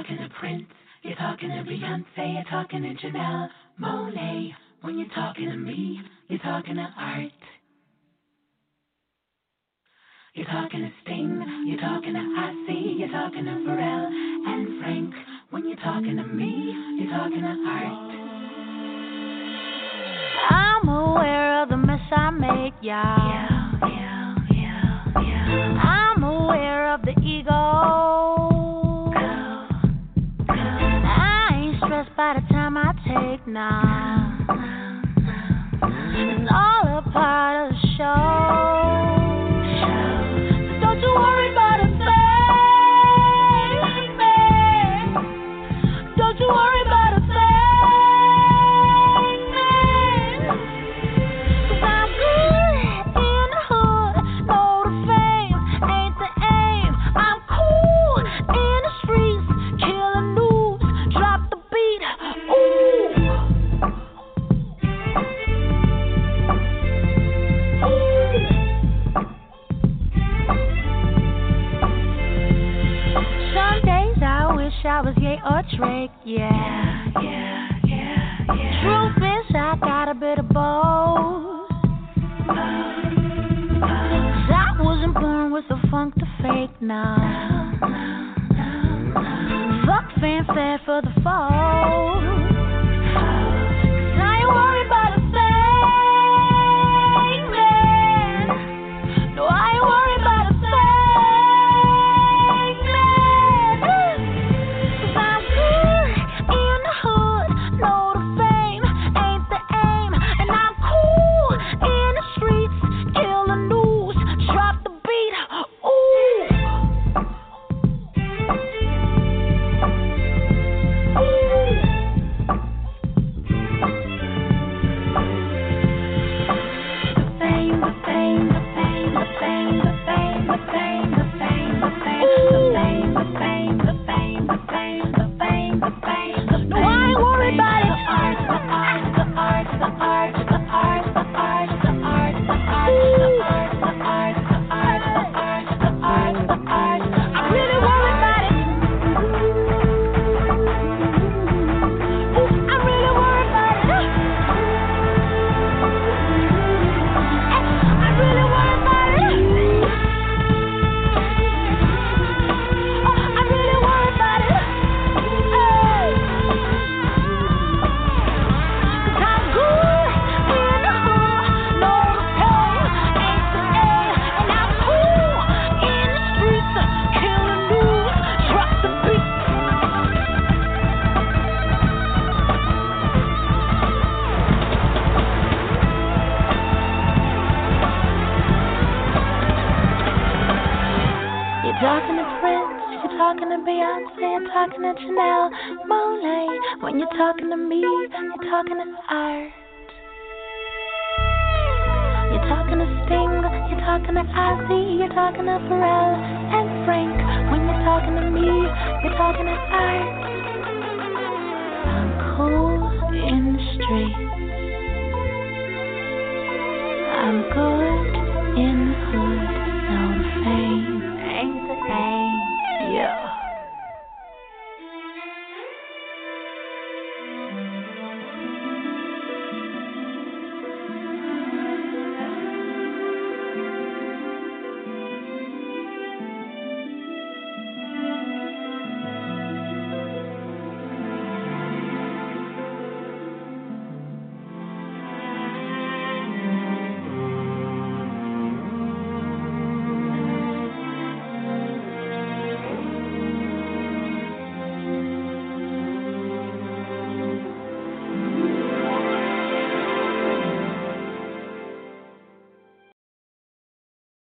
You're talking to Prince, you're talking to Beyonce, you're talking to Janelle Monáe. When you're talking to me, you're talking to art. You're talking to Sting, you're talking to Ozzy, you're talking to Pharrell and Frank. When you're talking to me, you're talking to art. I'm aware of the mess I make, y'all. Yeah, yeah, yeah, yeah. I'm aware of the ego. Take now. It's all a part of the show. Drake, yeah. yeah, yeah, yeah. Truth is, I got a bit of both. Cause I wasn't born with the funk to fake now. Fuck fanfare for the fall.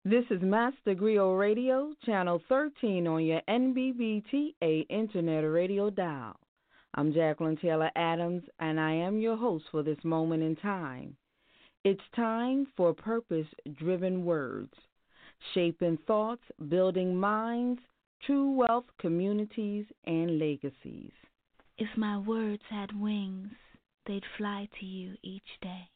This is Master Griot Radio, channel 13 on your NBBTA Internet Radio dial. I'm Jacqueline Taylor Adams, and I am your host for this moment in time. It's time for purpose driven words, shaping thoughts, building minds, true wealth, communities, and legacies. If my words had wings, they'd fly to you each day.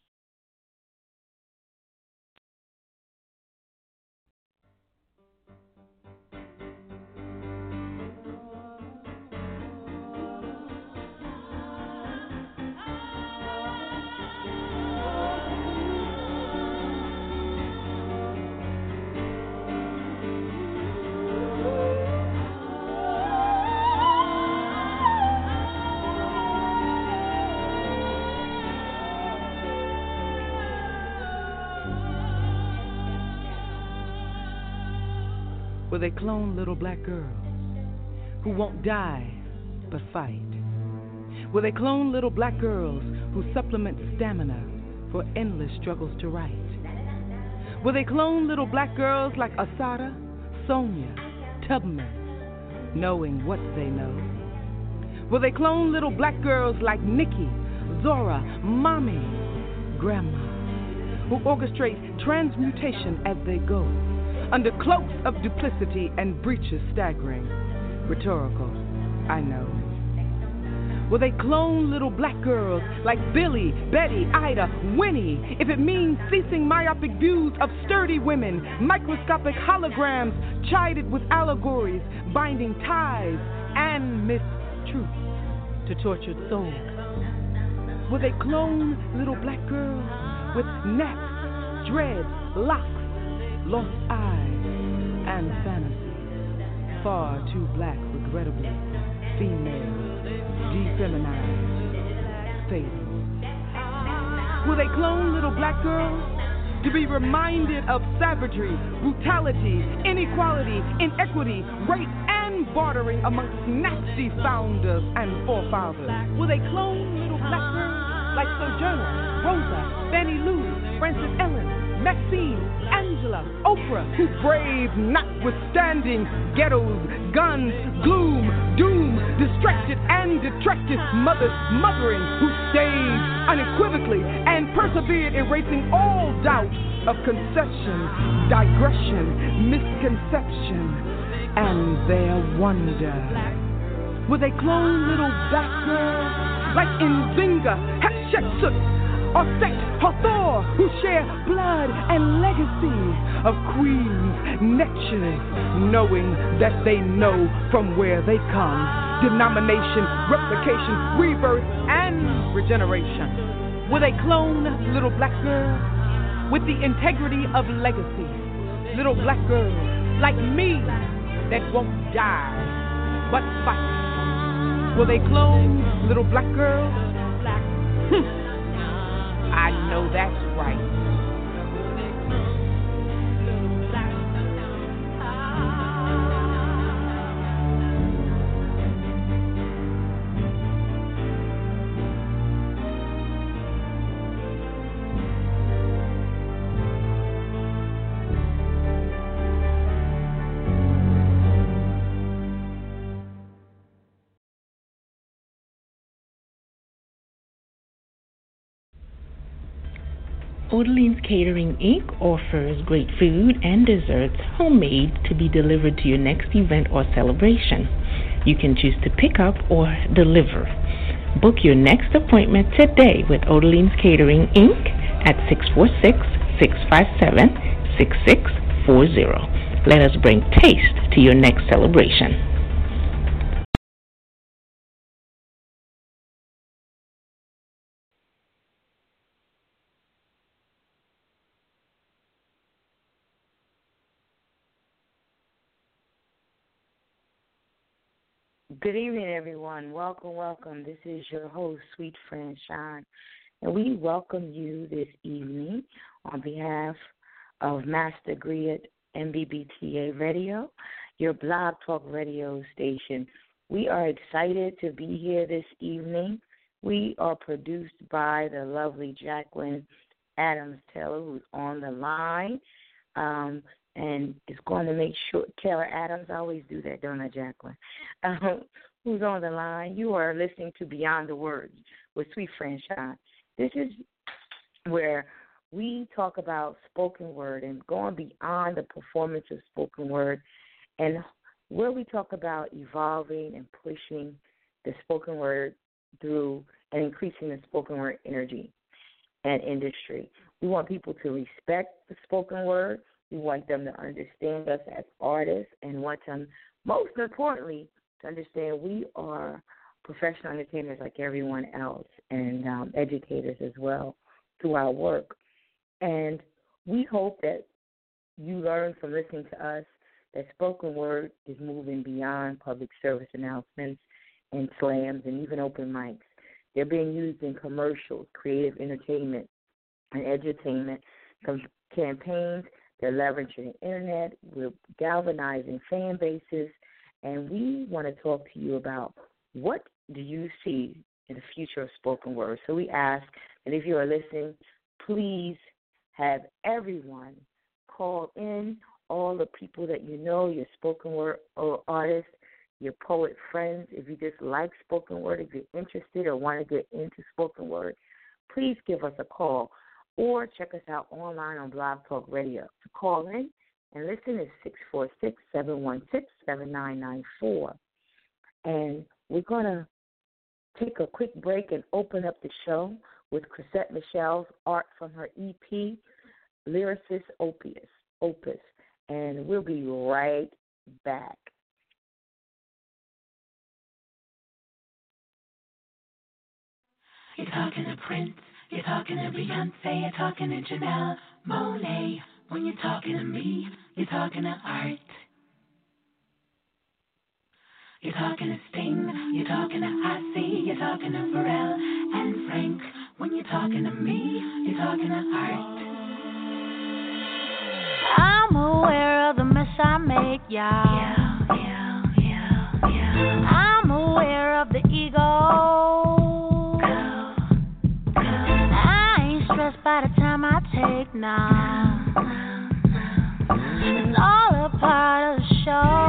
Will they clone little black girls who won't die but fight? Will they clone little black girls who supplement stamina for endless struggles to write? Will they clone little black girls like Assata, Sonia, Tubman, knowing what they know? Will they clone little black girls like Nikki, Zora, Mommy, Grandma, who orchestrate transmutation as they go? Under cloaks of duplicity and breaches staggering. Rhetorical, I know. Will they clone little black girls like Billy, Betty, Ida, Winnie if it means ceasing myopic views of sturdy women, microscopic holograms chided with allegories, binding ties and mistruths to tortured souls? Will they clone little black girls with naps, dreads, locks, lost eyes, and fantasies. Far too black, regrettably, female, defeminized, fatal. Will they clone little black girls? To be reminded of savagery, brutality, inequality, inequity, rape, and bartering amongst nasty founders and forefathers. Will they clone little black girls like Sojourner, Rosa, Fannie Lou, Frances Ellen, Maxine, Angela, Oprah, who brave notwithstanding ghettos, guns, gloom, doom, distracted and detracted mothers mothering, who stayed unequivocally and persevered, erasing all doubt of concession, digression, misconception, and their wonder. with a clone little black girls like Nzinga, Hatshepsut, or Set Hathor, who share blood and legacy of queens, netches, knowing that they know from where they come. Denomination, replication, rebirth, and regeneration. Will they clone little black girls with the integrity of legacy? Little black girls like me that won't die but fight. Will they clone little black girls? Hmm, I know that's right. Odeline's Catering Inc. offers great food and desserts homemade to be delivered to your next event or celebration. You can choose to pick up or deliver. Book your next appointment today with Odeline's Catering Inc. at 646 657 6640. Let us bring taste to your next celebration. Good evening, everyone. Welcome, welcome. This is your host, Sweet Friend Shine, and we welcome you this evening on behalf of Master Griot MBBTA Radio, your blog talk radio station. We are excited to be here this evening. We are produced by the lovely Jacqueline Adams Taylor, who's on the line. Um, and is going to make sure Kara Adams. I always do that, don't I, Jacqueline? Um, who's on the line? You are listening to Beyond the Words with Suite Franchon. This is where we talk about spoken word and going beyond the performance of spoken word, and where we talk about evolving and pushing the spoken word through and increasing the spoken word energy and industry. We want people to respect the spoken word. We want them to understand us as artists and want them, most importantly, to understand we are professional entertainers like everyone else and um, educators as well through our work. And we hope that you learn from listening to us that spoken word is moving beyond public service announcements and slams and even open mics. They're being used in commercials, creative entertainment, and edutainment campaigns. They're leveraging the internet. We're galvanizing fan bases. And we want to talk to you about what do you see in the future of spoken word. So we ask, and if you are listening, please have everyone call in, all the people that you know, your spoken word artists, your poet friends. If you just like spoken word, if you're interested or want to get into spoken word, please give us a call or check us out online on Blog Talk Radio. To call in and listen is 646 716 7994. And we're going to take a quick break and open up the show with Chrisette Michele's art from her EP, Lyricist Opus. Opus. And we'll be right back. You're talking to Prince, you're talking to Beyonce, you're talking to Janelle Monáe. When you're talking to me, you're talking to art. You're talking to Sting, you're talking to Ozzy, you're talking to Pharrell and Frank. When you're talking to me, you're talking to art. I'm aware of the mess I make, y'all. Yeah, yeah, yeah, yeah. I'm aware of the ego. Now. It's all a part of the show.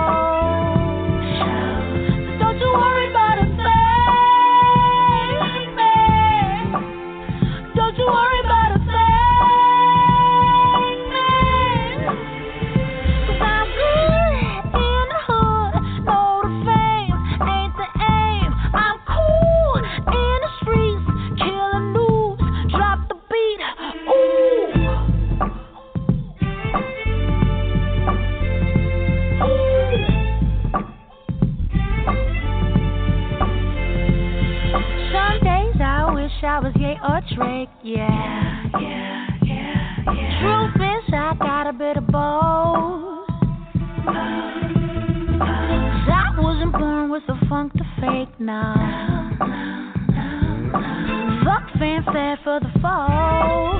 Or yeah. Yeah, yeah, yeah. Truth is, I got a bit of both. Cause I wasn't born with the funk to fake now. Fuck fanfare for the fall.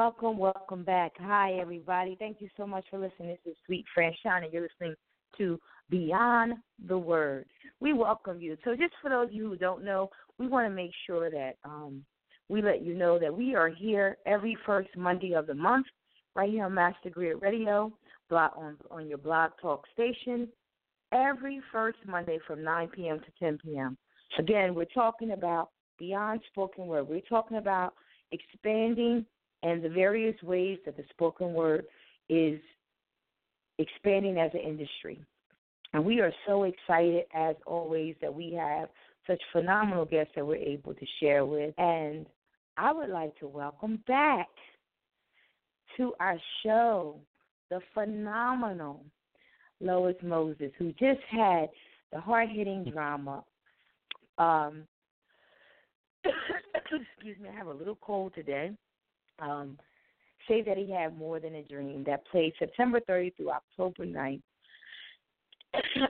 Welcome, welcome back. Hi, everybody. Thank you so much for listening. This is Suite Franchon, and you're listening to Beyond the Word. We welcome you. So, just for those of you who don't know, we want to make sure that um, we let you know that we are here every first Monday of the month, right here on Master Griot Radio, on, on your blog talk station, every first Monday from 9 p.m. to 10 p.m. Again, we're talking about beyond spoken word. We're talking about expanding and the various ways that the spoken word is expanding as an industry. And we are so excited, as always, that we have such phenomenal guests that we're able to share with. And I would like to welcome back to our show the phenomenal Lois Moses, who just had the hard hitting drama. Um, excuse me, I have a little cold today um, Say That He Had More Than a Dream that played September 30th through October 9th.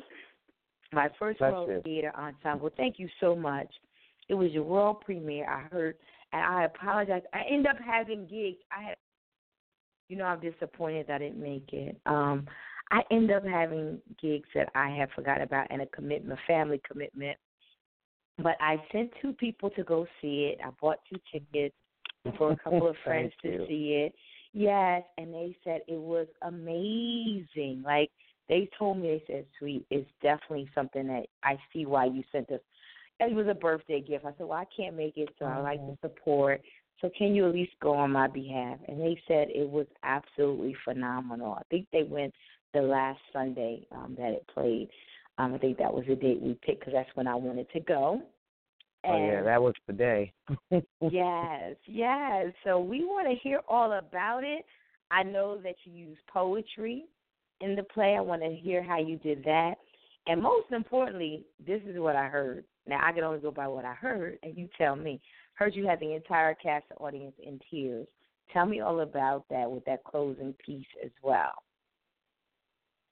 My first Bless world you. theater ensemble. Thank you so much. It was your world premiere. I heard, and I apologize. I end up having gigs. I had, you know, I'm disappointed that I didn't make it. Um, I end up having gigs that I had forgot about and a commitment, family commitment. But I sent two people to go see it. I bought two tickets for a couple of friends to you. see it. Yes, and they said it was amazing. Like they told me, they said, "Suite, it's definitely something that I see why you sent us." It was a birthday gift. I said, "Well, I can't make it, so I like to support. So can you at least go on my behalf?" And they said it was absolutely phenomenal. I think they went the last Sunday um, that it played. Um, I think that was the date we picked because that's when I wanted to go. Oh yeah, that was the day. yes, yes. So we want to hear all about it. I know that you use poetry in the play. I want to hear how you did that. And most importantly, this is what I heard. Now I can only go by what I heard, and you tell me. Heard you had the entire cast and audience in tears. Tell me all about that with that closing piece as well.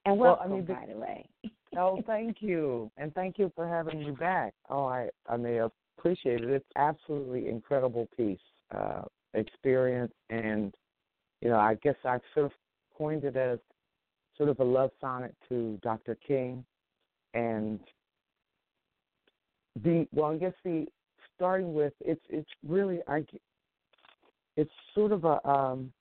And Well, welcome, I mean, by the way. oh, thank you, and thank you for having me back. Oh, I I mean, appreciate it. It's absolutely incredible piece, uh, experience, and you know, I guess I've sort of coined it as sort of a love sonnet to Dr. King, and the well, I guess the starting with it's it's really I it's sort of a um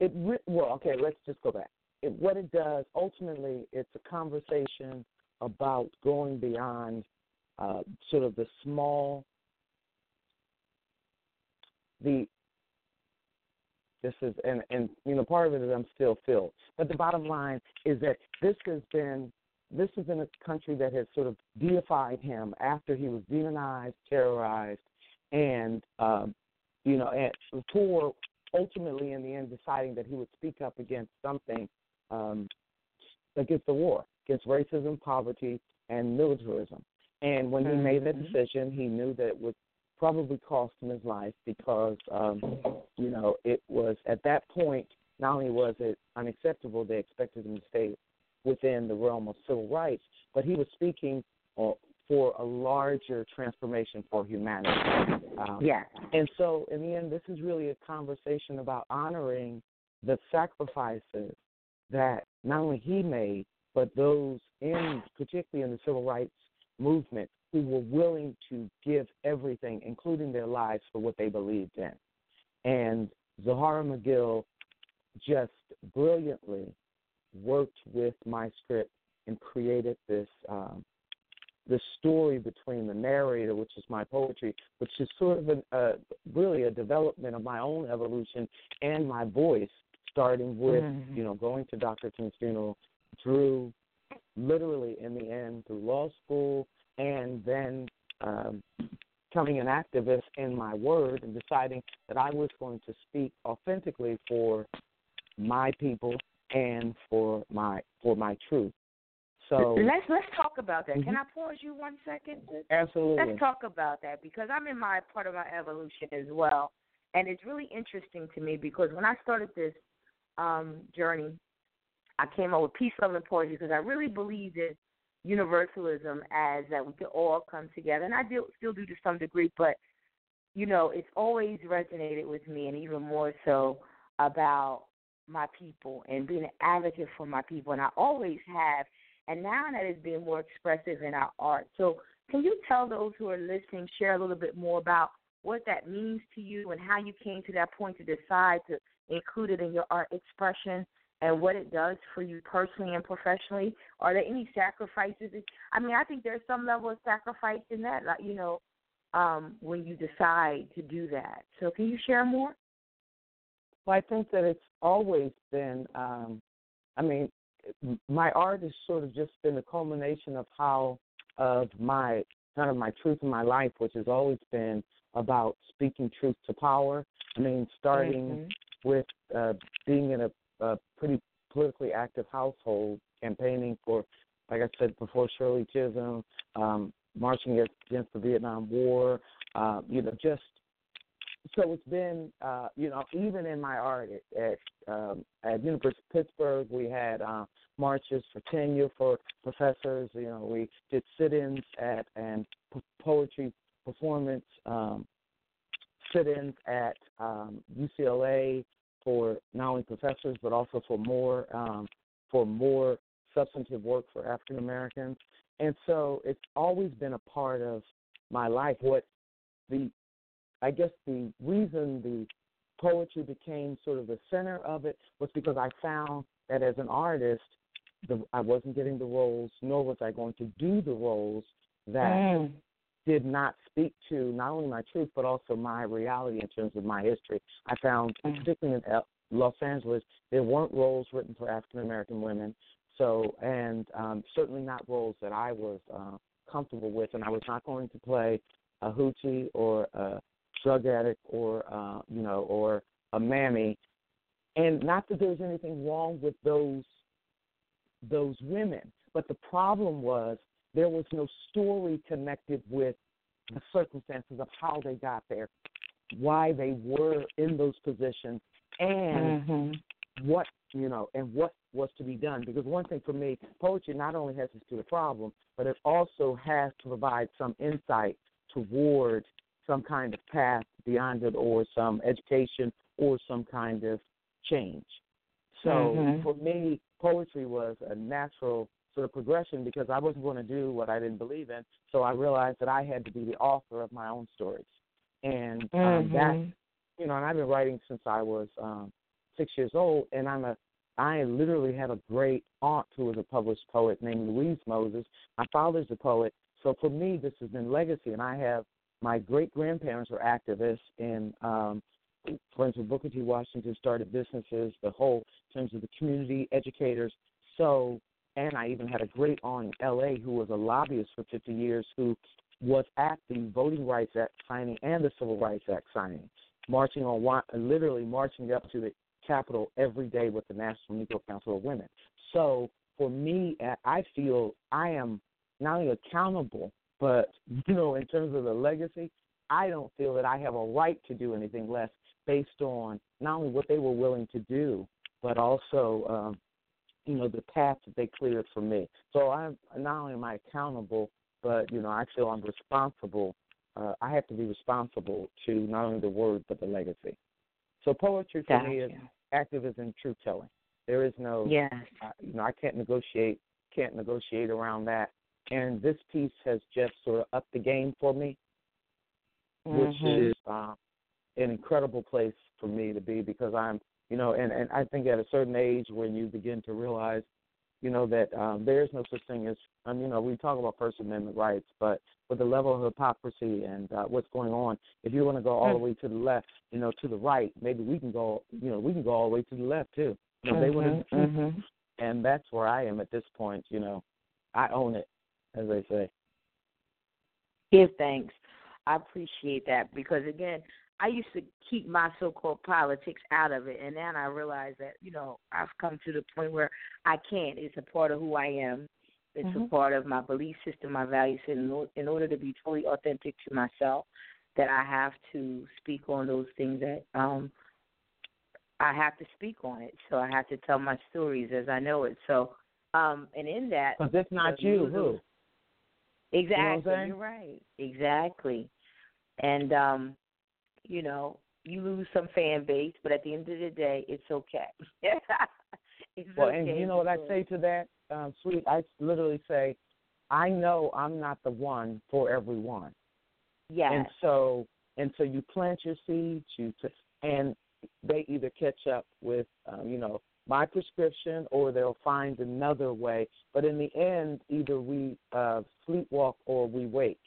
it re- well okay let's just go back it, what it does ultimately it's a conversation about going beyond uh, sort of the small the this is and and you know part of it is I'm still filled. But the bottom line is that this has been this is in a country that has sort of deified him after he was demonized terrorized and um you know and for ultimately in the end deciding that he would speak up against something um, against the war, against racism, poverty, and militarism. And when he made that Mhm. decision, he knew that it would probably cost him his life because, um, you know, it was at that point, not only was it unacceptable, they expected him to stay within the realm of civil rights, but he was speaking uh, for a larger transformation for humanity. Um, Yeah. and so, in the end, this is really a conversation about honoring the sacrifices that not only he made, but those in, particularly in the civil rights movement, who were willing to give everything, including their lives, for what they believed in. And Zahara McGill just brilliantly worked with my script and created this um, the story between the narrator, which is my poetry, which is sort of a, uh, really a development of my own evolution and my voice, starting with Mhm. you know going to Dr. King's funeral, through literally in the end through law school, and then um, becoming an activist in my word and deciding that I was going to speak authentically for my people and for my for my truth. So let's let's talk about that. Mhm. Can I pause you one second? absolutely. Let's talk about that because I'm in my part of my evolution as well, and it's really interesting to me because when I started this um, journey, I came up with peace, love, and poetry because I really believed in universalism as that we could all come together, and I do, still do to some degree, but you know, it's always resonated with me, and even more so about my people and being an advocate for my people, and I always have, and now that it's being more expressive in our art. So, can you tell those who are listening, share a little bit more about what that means to you and how you came to that point to decide to include it in your art expression and what it does for you personally and professionally? Are there any sacrifices? I mean, I think there's some level of sacrifice in that, like, you know, um, when you decide to do that. So, can you share more? Well, I think that it's always been. Um, I mean, my art has sort of just been the culmination of how of my kind of my truth in my life, which has always been about speaking truth to power. I mean, starting Mhm. With uh, being in a, a pretty politically active household, campaigning for, like I said before, Shirley Chisholm, um, marching against, the Vietnam War. Uh, you know, just so it's been, uh, you know, even in my art at at, um, at University of Pittsburgh, we had uh, marches for tenure for professors. You know, we did sit-ins at and poetry performance um, sit-ins at um, UCLA for not only professors but also for more um, for more substantive work for African Americans. And so it's always been a part of my life. What the I guess the reason the poetry became sort of the center of it was because I found that as an artist, the, I wasn't getting the roles, nor was I going to do the roles that Mm. Did not speak to not only my truth but also my reality in terms of my history. I found, Mm. particularly in Los Angeles, there weren't roles written for African American women. So, and um, certainly not roles that I was uh, comfortable with, and I was not going to play a hoochie or a drug addict or uh, you know or a mammy. And not that there's anything wrong with those those women, but the problem was there was no story connected with the circumstances of how they got there, why they were in those positions, and Mhm. what you know, and what was to be done. Because one thing for me, poetry not only has to do the problem, but it also has to provide some insight toward some kind of path beyond it, or some education, or some kind of change. So Mhm. for me, poetry was a natural sort of progression because I wasn't going to do what I didn't believe in. So I realized that I had to be the author of my own stories, and um, that Mhm. you know, and I've been writing since I was um, six years old, and I'm a I literally had a great aunt who was a published poet named Louise Moses. My father's a poet, so for me, this has been legacy, and I have my great grandparents were activists, and um, friends with Booker T. Washington started businesses, the whole in terms of the community educators. So, and I even had a great aunt in L.A. who was a lobbyist for 50 years, who was at the Voting Rights Act signing and the Civil Rights Act signing, marching on literally marching up to the Capitol every day with the National Negro Council of Women. So for me, I- feel I am not only accountable, but you know, in terms of the legacy, I don't feel that I have a right to do anything less based on not only what they were willing to do, but also, um, you know, the path that they cleared for me. So I'm not only am I accountable, but you know, I feel I'm responsible. Uh, I have to be responsible to not only the word but the legacy. So poetry for me is activism, truth telling. There is no, Yes. uh, you know, I can't negotiate, can't negotiate around that. And this piece has just sort of upped the game for me, which Mhm. is uh, an incredible place for me to be because I'm, you know, and and I think at a certain age when you begin to realize, you know, that um, there is no such thing as, um, you know, we talk about First Amendment rights, but with the level of hypocrisy and uh, what's going on, if you want to go all the way to the left, you know, to the right, maybe we can go, you know, we can go all the way to the left too. You know, they want to, Mhm, mhm. and that's where I am at this point. You know, I own it, as they say. Give thanks. I appreciate that because again, I used to keep my so-called politics out of it, and then I realized that you know I've come to the point where I can't. It's a part of who I am. It's Mhm. a part of my belief system, my values. In In order to be totally authentic to myself, that I have to speak on those things that um I have to speak on it. So I have to tell my stories as I know it. So um and in that Because it's not you, who? Exactly. saying? You're right. Exactly. And um, you know, you lose some fan base, but at the end of the day, it's okay. it's Well, okay. and you know what I say to that, um, Suite? I literally say, I know I'm not the one for everyone. Yes. And so and so you plant your seeds, you t- and they either catch up with um, you know my prescription or they'll find another way. But in the end, either we uh, sleepwalk or we wake.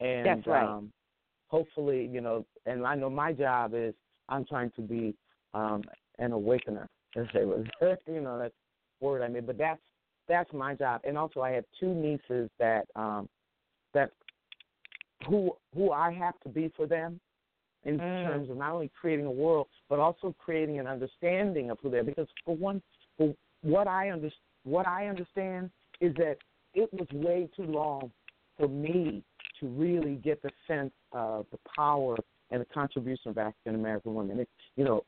And That's right. um, hopefully, you know, and I know my job is I'm trying to be um, an awakener, as they would, you know, that's the word I mean. But that's that's my job. And also, I have two nieces that um, that who who I have to be for them in Mm. terms of not only creating a world but also creating an understanding of who they are. Because for one, for what I under, what I understand is that it was way too long for me to really get the sense of the power and the contribution of African American women. It, you know,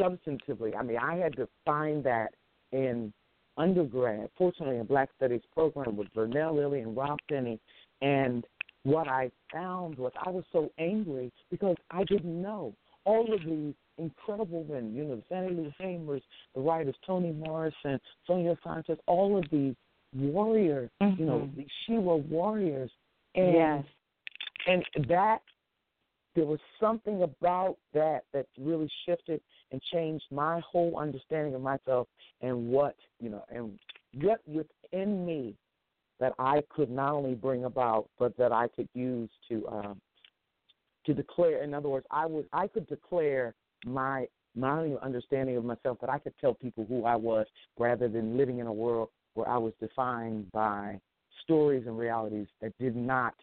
substantively, I mean, I had to find that in undergrad. Fortunately, in Black Studies program with Vernell Lillie and Rob Penny, and what I found was I was so angry because I didn't know all of these incredible women, you know, the Fannie Lou Hamers, the writers Toni Morrison, Sonia Sanchez, all of these warriors, you know, Mhm. these she warriors. And Yes. and that there was something about that that really shifted and changed my whole understanding of myself and what you know and what within me that I could not only bring about but that I could use to um, to declare. In other words, I would I could declare my my understanding of myself, but I could tell people who I was rather than living in a world where I was defined by stories and realities that did not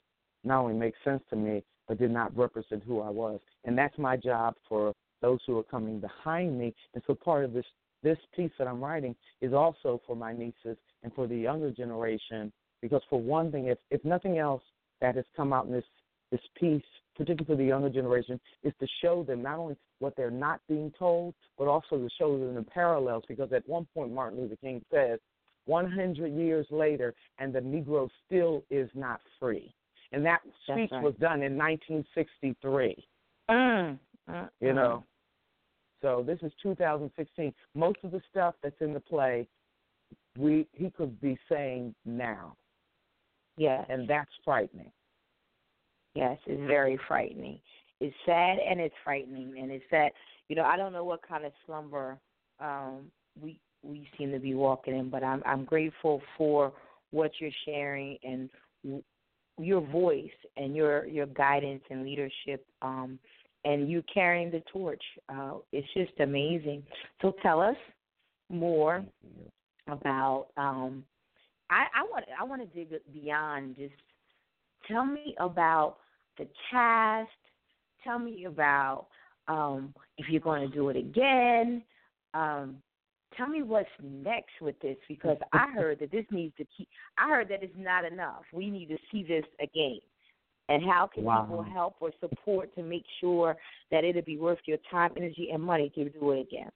not only make sense to me, but did not represent who I was. And that's my job for those who are coming behind me. And so part of this this piece that I'm writing is also for my nieces and for the younger generation, because for one thing, if if nothing else that has come out in this this piece, particularly for the younger generation, is to show them not only what they're not being told, but also to show them the parallels. Because at one point, Martin Luther King says, 100 years later, and the Negro still is not free. And that speech right. was done in 1963. Mm. You know, so this is 2016. Most of the stuff that's in the play, we he could be saying now, Yes. and that's frightening. Yes, it's very frightening. It's sad and it's frightening, and it's that you know I don't know what kind of slumber um, we we seem to be walking in, but I'm I'm grateful for what you're sharing and your voice and your your guidance and leadership, um, and you carrying the torch. Uh, it's just amazing. So tell us more about. Um, I, I want I want to dig beyond just. Tell me about the cast. Tell me about um, if you're going to do it again. Um, tell me what's next with this because I heard that this needs to keep. I heard that it's not enough. We need to see this again. And how can Wow. people help or support to make sure that it'll be worth your time, energy, and money to do it again?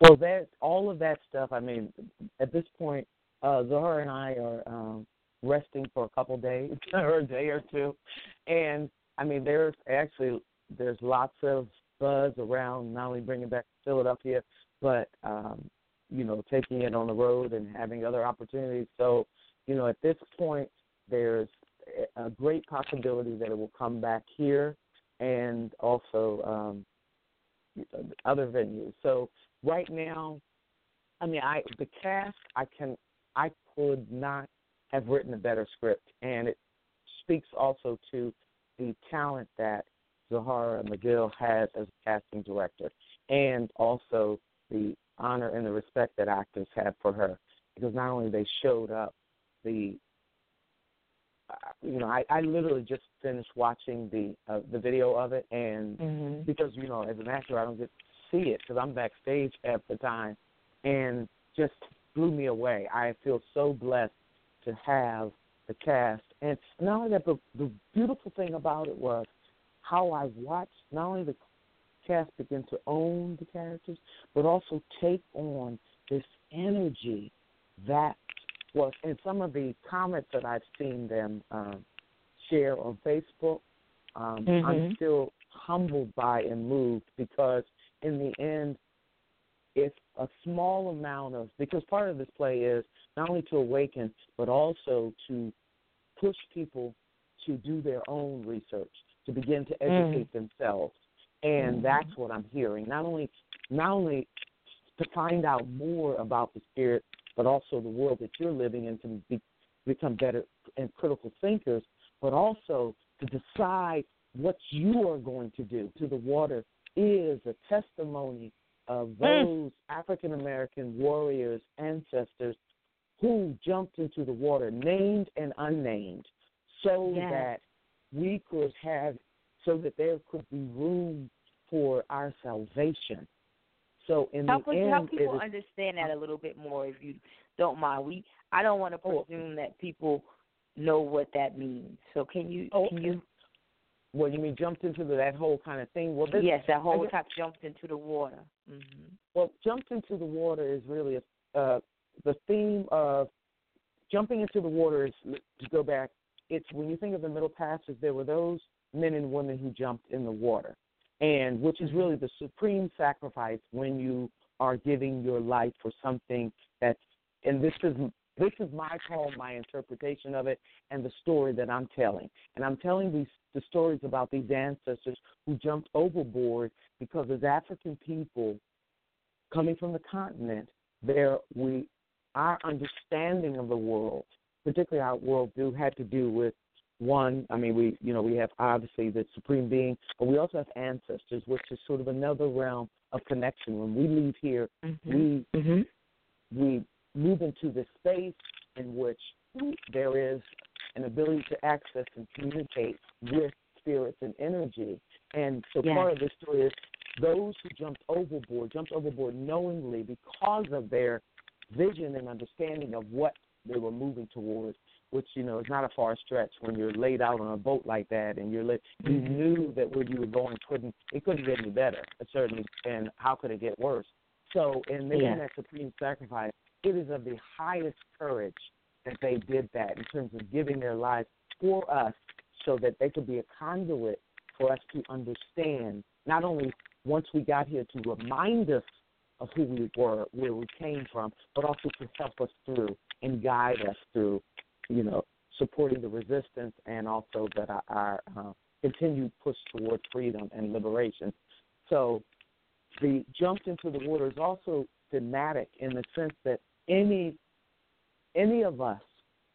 Well, that all of that stuff. I mean, at this point, uh, Zahara and I are um, resting for a couple days or a day or two, and I mean, there's actually there's lots of buzz around not only bringing back Philadelphia, but um, you know, taking it on the road and having other opportunities. So, you know, at this point, there's a great possibility that it will come back here and also um, other venues. So right now, I mean, I the cast, I can, I could not have written a better script, and it speaks also to the talent that Zahara McGill has as a casting director, and also the honor and the respect that actors have for her, because not only they showed up, the you know, I, I literally just finished watching the uh, the video of it, and Mhm. because you know, as an actor, I don't get to see it because I'm backstage at the time, and just blew me away. I feel so blessed to have the cast, and not only that, but the beautiful thing about it was how I watched not only the cast begin to own the characters, but also take on this energy that was in some of the comments that I've seen them um, share on Facebook. Um, I'm Mhm. still humbled by and moved because in the end, it's a small amount of because part of this play is not only to awaken but also to push people to do their own research, to begin to educate themselves, and mm-hmm. that's what I'm hearing. Not only not only to find out more about the spirit, but also the world that you're living in to be, become better and critical thinkers, but also to decide what you are going to do to the water is a testimony of mm. those African American warriors, ancestors who jumped into the water, named and unnamed, so Yes. that we could have, so that there could be room for our salvation. So in help the us end, help people is- understand that a little bit more if you don't mind. We I don't want to Oh. presume that people know what that means. So can you Oh, can you well, you mean jumped into the, that whole kind of thing? Well, this, yes, that whole type jumped into the water. Mhm. Well, jumped into the water is really a, uh, the theme of jumping into the water is to go back. It's when you think of the Middle Passage, there were those men and women who jumped in the water, and which is really the supreme sacrifice when you are giving your life for something that's. And this is this is my poem, my interpretation of it, and the story that I'm telling. And I'm telling these the stories about these ancestors who jumped overboard because as African people coming from the continent, there we our understanding of the world, particularly our worldview, had to do with one. I mean, we you know we have obviously the supreme being, but we also have ancestors, which is sort of another realm of connection. When we leave here, we Mhm. we move into the space in which there is an ability to access and communicate with spirits and energy. And so Yes. part of the story is those who jumped overboard, jumped overboard knowingly because of their vision and understanding of what they were moving towards, which, you know, is not a far stretch when you're laid out on a boat like that and you're lit, you Mhm. knew that where you were going couldn't it couldn't get any better, certainly and how could it get worse? So in making Yeah. that supreme sacrifice, it is of the highest courage that they did that in terms of giving their lives for us so that they could be a conduit for us to understand not only once we got here to remind us of who we were, where we came from, but also to help us through and guide us through, you know, supporting the resistance and also that our, our uh, continued push towards freedom and liberation. So the jumped into the water is also thematic in the sense that any any of us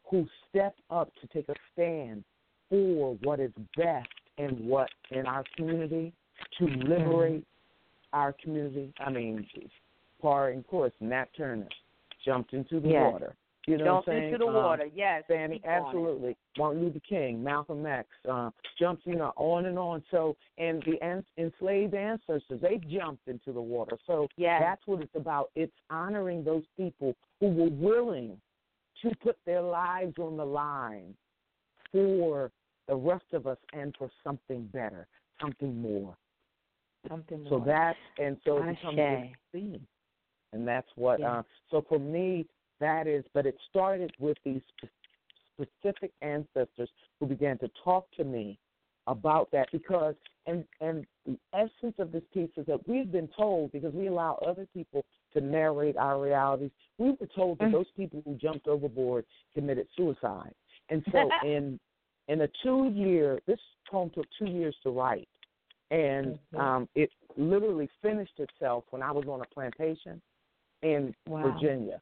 who step up to take a stand for what is best and what in our community to liberate our community. I mean, par and course, Nat Turner jumped into the Yes. water. You know Jumped what I'm saying? into the Um, water. Yes. Fanny, speak on it. absolutely. Martin Luther King, Malcolm X, uh, jumped, you know, on and on. So, and the an- enslaved ancestors, they jumped into the water. So Yes. that's what it's about. It's honoring those people who were willing to put their lives on the line for the rest of us and for something better, something more. Something more. So that and so it becomes a theme, and that's what. Yeah. Uh, so for me, that is. But it started with these specific ancestors who began to talk to me about that because and and the essence of this piece is that we've been told because we allow other people to narrate our realities. We were told that Mm. those people who jumped overboard committed suicide, and so in in a two year this poem took two years to write and Mhm. um it literally finished itself when I was on a plantation in Wow. Virginia.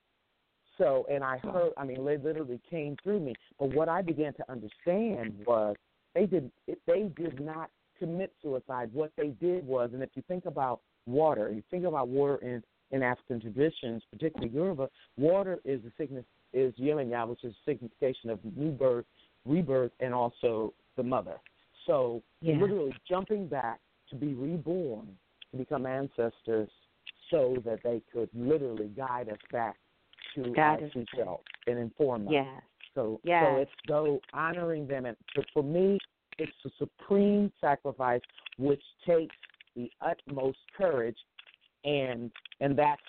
So and I heard I mean they literally came through me. But what I began to understand was they did they did not commit suicide. What they did was and if you think about water, you think about water in in African traditions, particularly Yoruba, water is the sickness is Yemanja, which is signification of new birth rebirth and also the mother. So Yeah. literally jumping back to be reborn, to become ancestors, so that they could literally guide us back to Guide our us true back. self and inform us. Yes. So, Yes. so it's though honoring them, and for, for me, it's a supreme sacrifice which takes the utmost courage, and and that's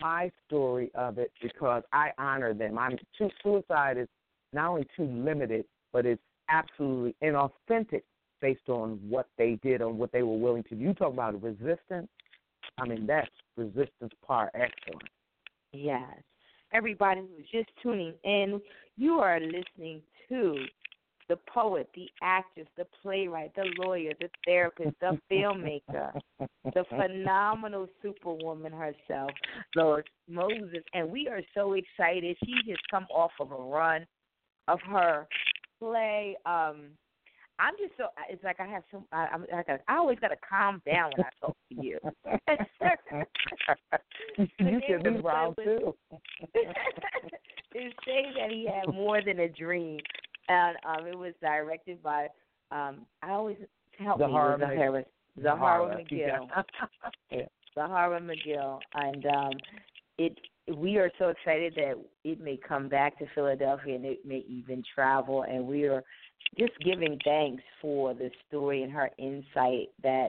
my story of it because I honor them. I'm too suicide is not only too limited, but it's absolutely inauthentic based on what they did and what they were willing to do. You talk about resistance. I mean, that's resistance par excellence. Yes. Everybody who's just tuning in, you are listening to the poet, the actress, the playwright, the lawyer, the therapist, the filmmaker, the phenomenal superwoman herself, Lois Moses. And we are so excited. She has come off of a run of her play. Um, I'm just so it's like I have some I, I'm I, got, I always got to calm down when I talk to you. you can be proud too. to saying that he had more than a dream, and um, it was directed by um, I always help me Zahara with Mc- Zahara, McGill. yeah. Zahara McGill, and um, it we are so excited that it may come back to Philadelphia and it may even travel, and we are just giving thanks for the story and her insight that,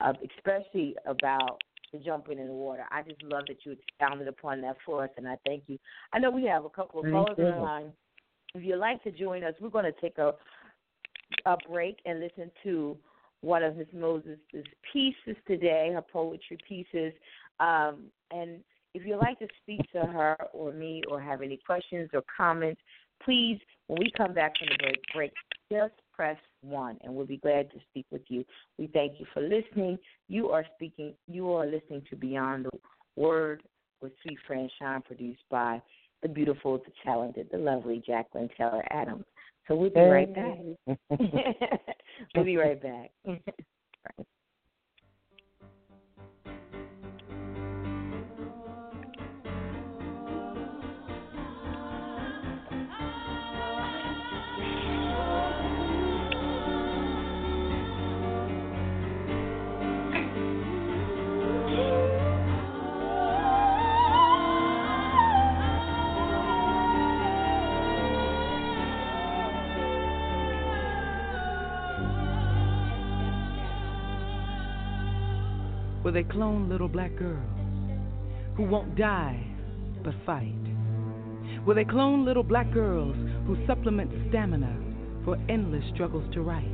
uh, especially about the jumping in the water. I just love that you expounded upon that for us, and I thank you. I know we have a couple of callers on the line. If you'd like to join us, we're going to take a a break and listen to one of Miss Moses' pieces today, her poetry pieces. Um, and if you'd like to speak to her or me or have any questions or comments, please, when we come back from the break, break just press one, and we'll be glad to speak with you. We thank you for listening. You are speaking. You are listening to Beyond the Word with Sweet Fran Shine, produced by the beautiful, the talented, the lovely Jacqueline Taylor Adams. So we'll be right back. we'll be right back. they clone little black girls who won't die but fight. Will they clone little black girls who supplement stamina for endless struggles to write.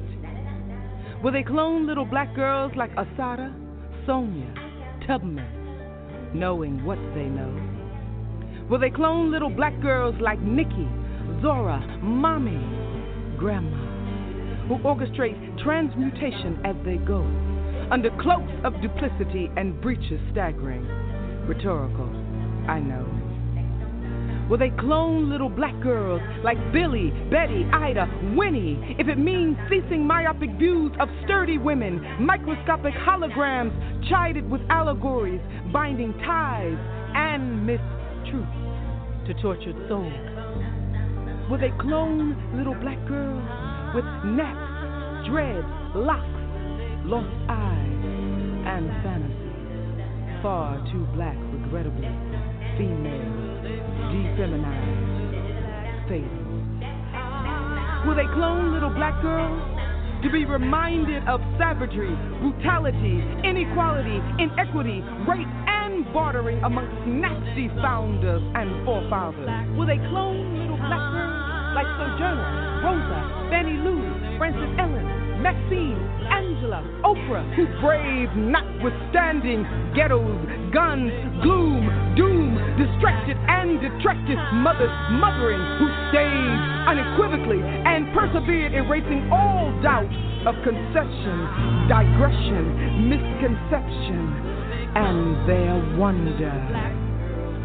Will they clone little black girls like Assata, Sonia, Tubman, knowing what they know. Will they clone little black girls like Nikki, Zora, Mommy, Grandma, who orchestrate transmutation as they go under cloaks of duplicity and breaches staggering. Rhetorical, I know. Will they clone little black girls like Billy, Betty, Ida, Winnie, if it means ceasing myopic views of sturdy women, microscopic holograms chided with allegories, binding ties and mistruths to tortured souls? Will they clone little black girls with nets, dreads, locks, lost eyes, and fantasies. Far too black, regrettably, female, defeminized, fatal. Will they clone little black girls? To be reminded of savagery, brutality, inequality, inequity, rape, and bartering amongst nasty founders and forefathers. Will they clone little black girls like Sojourner, Rosa, Fannie Lou, Frances Ellen, Maxine, Angela, Oprah, who braved notwithstanding ghettos, guns, gloom, doom, distracted and detracted mothers mothering, who stayed unequivocally and persevered, erasing all doubt of concession, digression, misconception, and their wonder.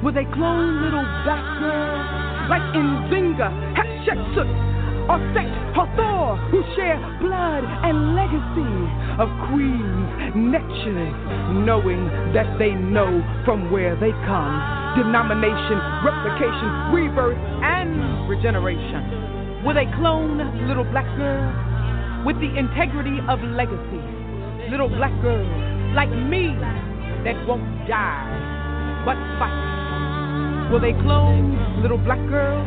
With a clone little black girls like Nzinga, Hatshepsut, or Set Hathor, who share blood and legacy of queens, netches, knowing that they know from where they come. Denomination, replication, rebirth, and regeneration. Will they clone little black girls with the integrity of legacy? Little black girls like me that won't die but fight. Will they clone little black girls?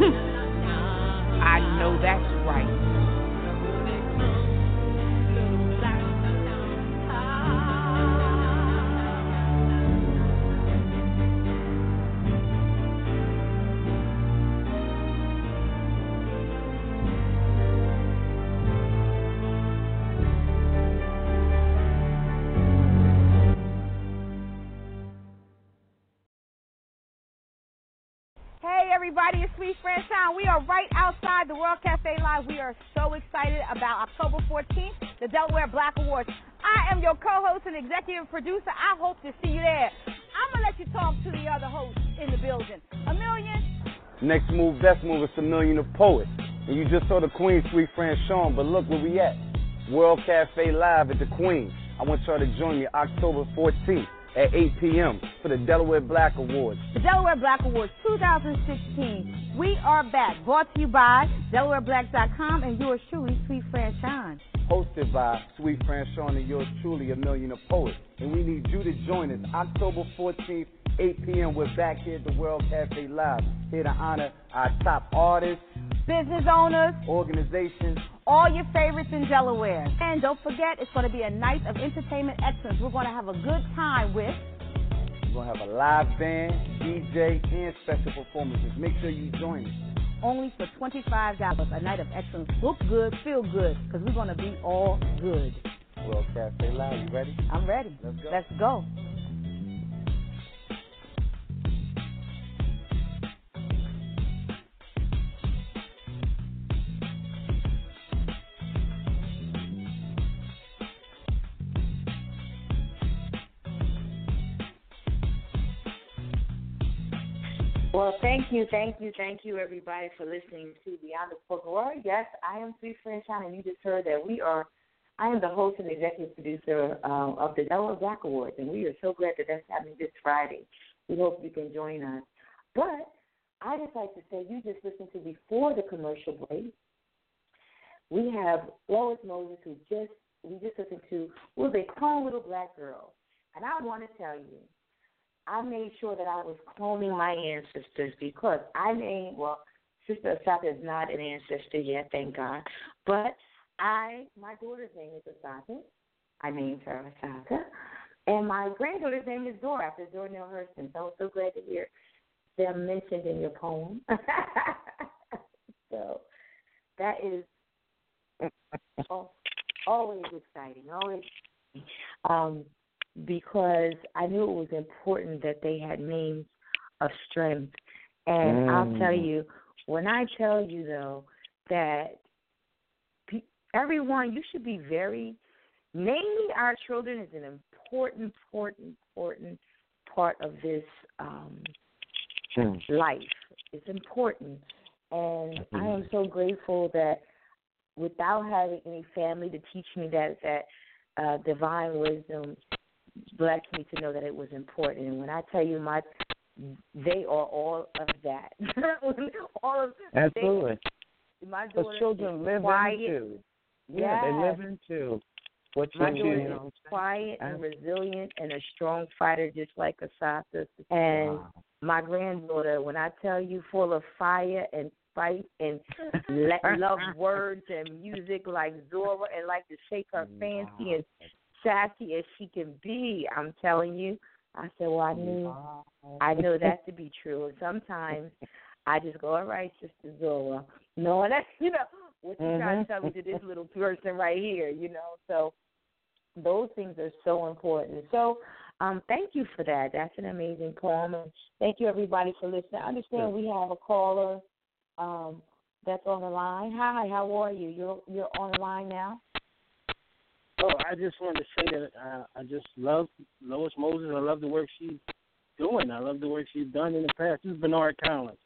Hmm. I know that's right. Hey everybody, it's Suite Franchon. We are the World Cafe Live. We are so excited about October 14th, the Delaware Black Awards. I am your co-host and executive producer. I hope to see you there. I'm gonna let you talk to the other hosts in the building. A million. Next move, best move is a million of poets. And you just saw the Queen, sweet friend Sean, but look where we at. World Cafe Live at the Queen. I want y'all to join me October 14th at 8 p.m. for the Delaware Black Awards. The Delaware Black Awards 2016. We are back. Brought to you by DelawareBlack.com and yours truly, Sweet Sean. Hosted by Sweet Sean and yours truly, a million of poets. And we need you to join us October 14th, 8 p.m. We're back here at the World Cafe Live, here to honor our top artists, Business owners, organizations, all your favorites in Delaware. And don't forget, it's going to be a night of entertainment excellence. We're going to have a good time with We're going to have a live band, DJ, and special performances. Make sure you join us. only for $25. A night of excellence. Look good, feel good, because we're going to be all good. World Cafe Live, you ready? I'm ready. Let's go. Let's go. Well, thank you, thank you, thank you, everybody, for listening to Beyond the Spoken Word. Yes, I am Sweet Sean, and you just heard that we are. I am the host and executive producer um, of the Delaware Black Awards, and we are so glad that that's happening this Friday. We hope you can join us. But I just like to say, you just listened to before the commercial break. We have Lois Moses, who just we just listened to was a clone little black girl, and I want to tell you. I made sure that I was cloning my ancestors because I named well, Sister Assata is not an ancestor yet, thank God. But I my daughter's name is Assata. I named her Assata. And my granddaughter's name is Zora after Zora Neale Hurston. So I'm so glad to hear them mentioned in your poem. so that is always exciting. Always um because I knew it was important that they had names of strength. And I'll tell Mm. you, when I tell you though that pe- everyone, you should be very naming our children is an important, important, important part of this um, life. It's important, and I am so grateful that without having any family to teach me that that uh, divine wisdom, blessed me to know that it was important. And when I tell you my, they are all of that. all of Absolutely. They, my daughter children live quiet. into. Yeah, they Yes. live into what My you daughter is quiet and resilient and a strong fighter, just like Assata. And Wow. my granddaughter, when I tell you, full of fire and fight and love words and music like Zora and like to shake her fancy and sassy as she can be. I'm telling you. I said, well, I knew, I know that to be true. And sometimes I just go, all right, Sister Zora, knowing that, you know, what you trying to tell me to this little person right here, you know. So those things are so important. So um, thank you for that. That's an amazing poem. And thank you, everybody, for listening. I understand we have a caller um, that's on the line. Hi, how are you? You're you're on the line now. Oh, I just wanted to say that uh, I just love Lois Moses. I love the work she's doing. I love the work she's done in the past. This is Bernard Collins.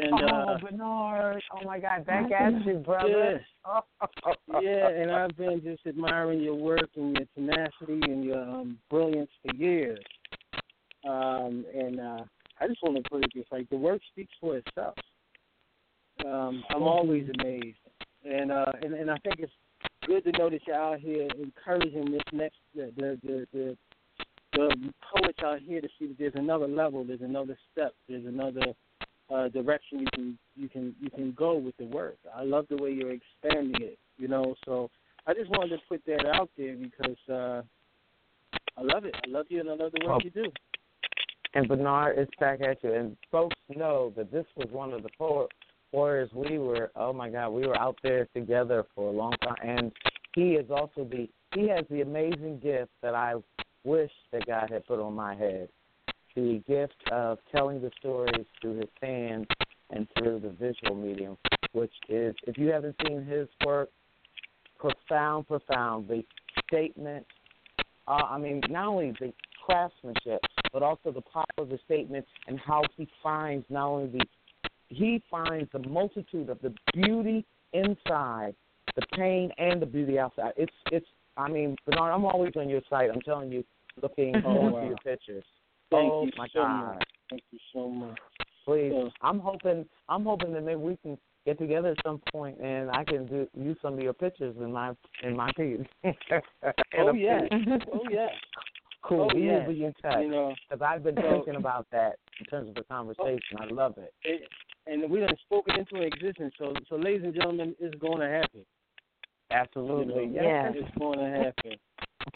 And uh, oh, Bernard. Oh, my God. Back at you, brother. yeah, yeah, and I've been just admiring your work and your tenacity and your um, brilliance for years. Um, and uh, I just want to put it this like the work speaks for itself. Um, I'm always amazed, and uh, and and I think it's good to know that you're out here encouraging this next the the the, the the poets out here to see that there's another level, there's another step, there's another uh, direction you can you can you can go with the work. I love the way you're expanding it. You know, so I just wanted to put that out there because uh, I love it. I love you and I love the work Well, you do. And Bernard is back at you. And folks know that this was one of the poet warriors we were. Oh my God, we were out there together for a long time. And he is also the he has the amazing gift that I wish that God had put on my head. The gift of telling the stories through his fans and through the visual medium, which is if you haven't seen his work, profound, profound. The statement uh, I mean, not only the craftsmanship, but also the power of the statement and how he finds not only the he finds the multitude of the beauty inside, the pain and the beauty outside. It's it's. I mean, Bernard, I'm always on your site. I'm telling you, looking Oh, forward wow. your pictures. Thank oh you my so God! much. Thank you so much. Please, Yeah. I'm hoping. I'm hoping that maybe we can get together at some point and I can do use some of your pictures in my in my piece. Oh yeah. Oh yeah. Cool. Oh, we yeah. will be in touch. You know, Because I've been So- thinking about that in terms of the conversation. I love it. it, and we done spoken into existence. So, so ladies and gentlemen, it's going to happen. Absolutely. You know, Yes. It's going to happen.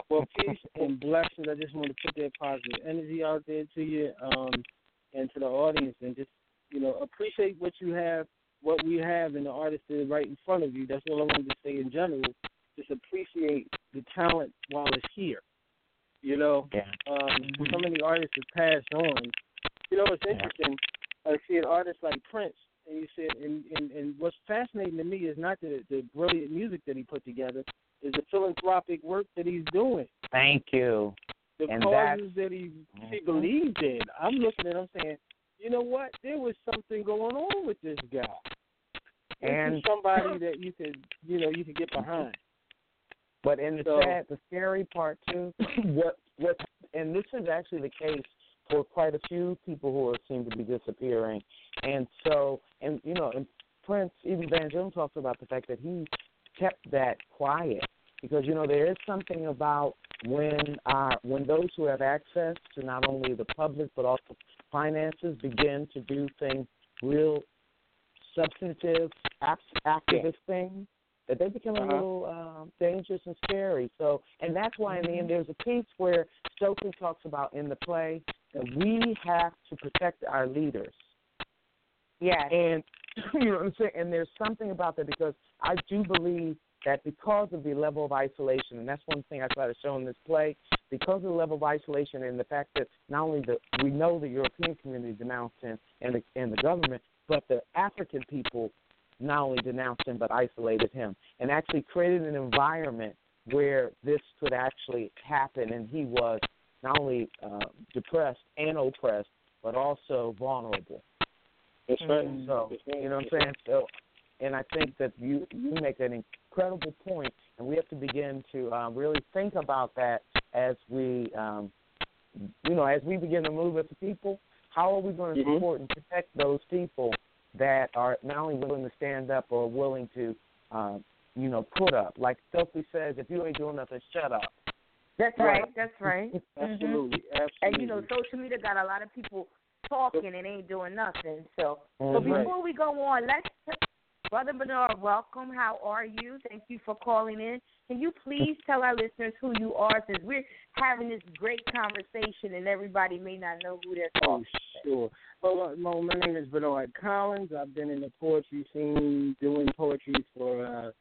Well, peace and blessings. I just want to put that positive energy out there to you um, and to the audience, and just you know appreciate what you have, what we have, and the artists that are right in front of you. That's all I wanted to say in general. Just appreciate the talent while it's here. You know, Yeah. um, so many artists have passed on. You know, it's Yeah. interesting. I see an artist like Prince, and you said, and, and and what's fascinating to me is not the the brilliant music that he put together, is the philanthropic work that he's doing, Thank you. the And causes that he he Mhm. believed in. I'm looking at him saying, you know what? There was something going on with this guy. And- somebody that you could, you know, you could get behind. But in the So- sad, the scary part too, what what, and this is actually the case for quite a few people who are, seem to be disappearing, and so, and you know, and Prince, even Van Jones talks about the fact that he kept that quiet because you know there is something about when uh when those who have access to not only the public but also finances begin to do things real substantive act- activist things that they become a Uh-huh. little um, dangerous and scary. So, and that's why in the end there's a piece where Stokely talks about in the play that we have to protect our leaders. Yes. And you know what I'm saying? And there's something about that because I do believe that because of the level of isolation, and that's one thing I try to show in this play, because of the level of isolation and the fact that not only the we know the European community denounced him and the and the government, but the African people not only denounced him but isolated him and actually created an environment where this could actually happen and he was not only uh, depressed and oppressed but also vulnerable. That's right. So you know what I'm saying? So and I think that you you make an incredible point and we have to begin to um, really think about that as we um, you know, as we begin to move as a people, how are we going to Mhm. support and protect those people that are not only willing to stand up or willing to, um, you know, put up? Like Stokely says, if you ain't doing nothing, shut up. That's right. That's right. Absolutely. Absolutely. And you know, social media got a lot of people talking and ain't doing nothing. So, but Mhm. before we go on, let's Brother Bernard, welcome. How are you? Thank you for calling in. Can you please tell our listeners who you are, since we're having this great conversation and everybody may not know who they're talking Oh, talking. sure. Well, well, my name is Bernard Collins. I've been in the poetry scene doing poetry for, uh,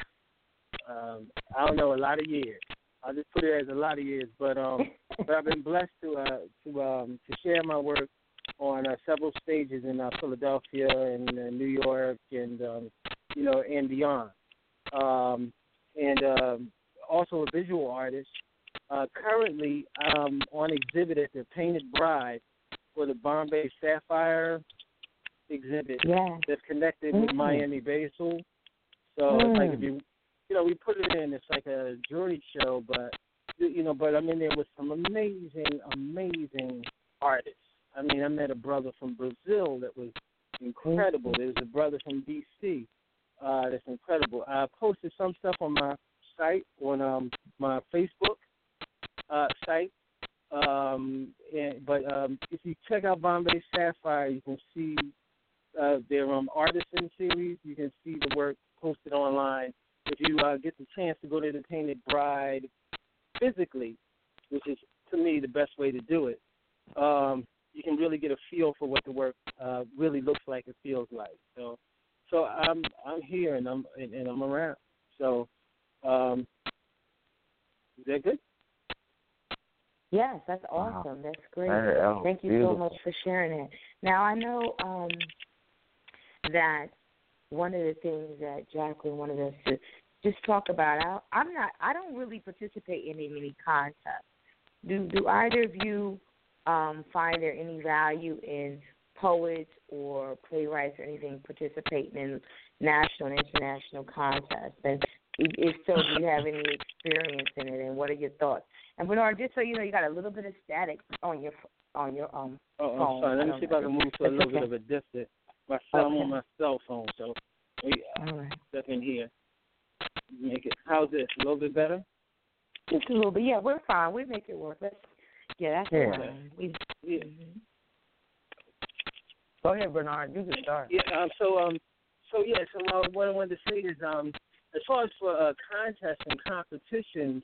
um, I don't know, a lot of years. I'll just put it as a lot of years. But um, but I've been blessed to uh, to um, to share my work on uh, several stages in uh, Philadelphia and uh, New York and um, you know and beyond. Um, and um, also a visual artist. Uh, currently, um, on exhibit at the Painted Bride for the Bombay Sapphire exhibit Yeah. that's connected with Mm. Miami Basel. So it's like if Mm. you, you know, we put it in. It's like a jewelry show, but you know, but I'm in there with some amazing, amazing artists. I mean, I met a brother from Brazil that was incredible. There's a brother from DC uh, that's incredible. I posted some stuff on my site on um, my Facebook uh, site. Um, and, but um, if you check out Bombay Sapphire, you can see uh, their um, artisan series. You can see the work posted online. If you uh, get the chance to go to the Painted Bride physically, which is to me the best way to do it, um, you can really get a feel for what the work uh, really looks like and feels like. So, so I'm I'm here and I'm and, and I'm around. So, um, is that good? Yes, that's Wow. awesome. That's great. Oh, Thank you beautiful. so much for sharing it. Now I know um, that one of the things that Jacqueline wanted us to just talk about. I, I'm not. I don't really participate in any contests. Do Do either of you um, find there any value in poets or playwrights or anything participating in national and international contests? And if if so, do you have any experience in it? And what are your thoughts? And Bernard, just so you know, you got a little bit of static on your on your um Oh, phone. I'm sorry. Let me see if. I can move to a little okay. bit of a distance. My cell, I'm Okay. on my cell phone, so wait, All right. step in here. Make it. How's this? A little bit better? Just a little bit. Yeah, we're fine. We make it work. Let's, yeah, that's Yeah. fine. We, Yeah. mhm. Go ahead, Bernard. You can start. Yeah. Um. So um. So yeah. So uh, what I wanted to say is um. As far as for uh, contests and competitions,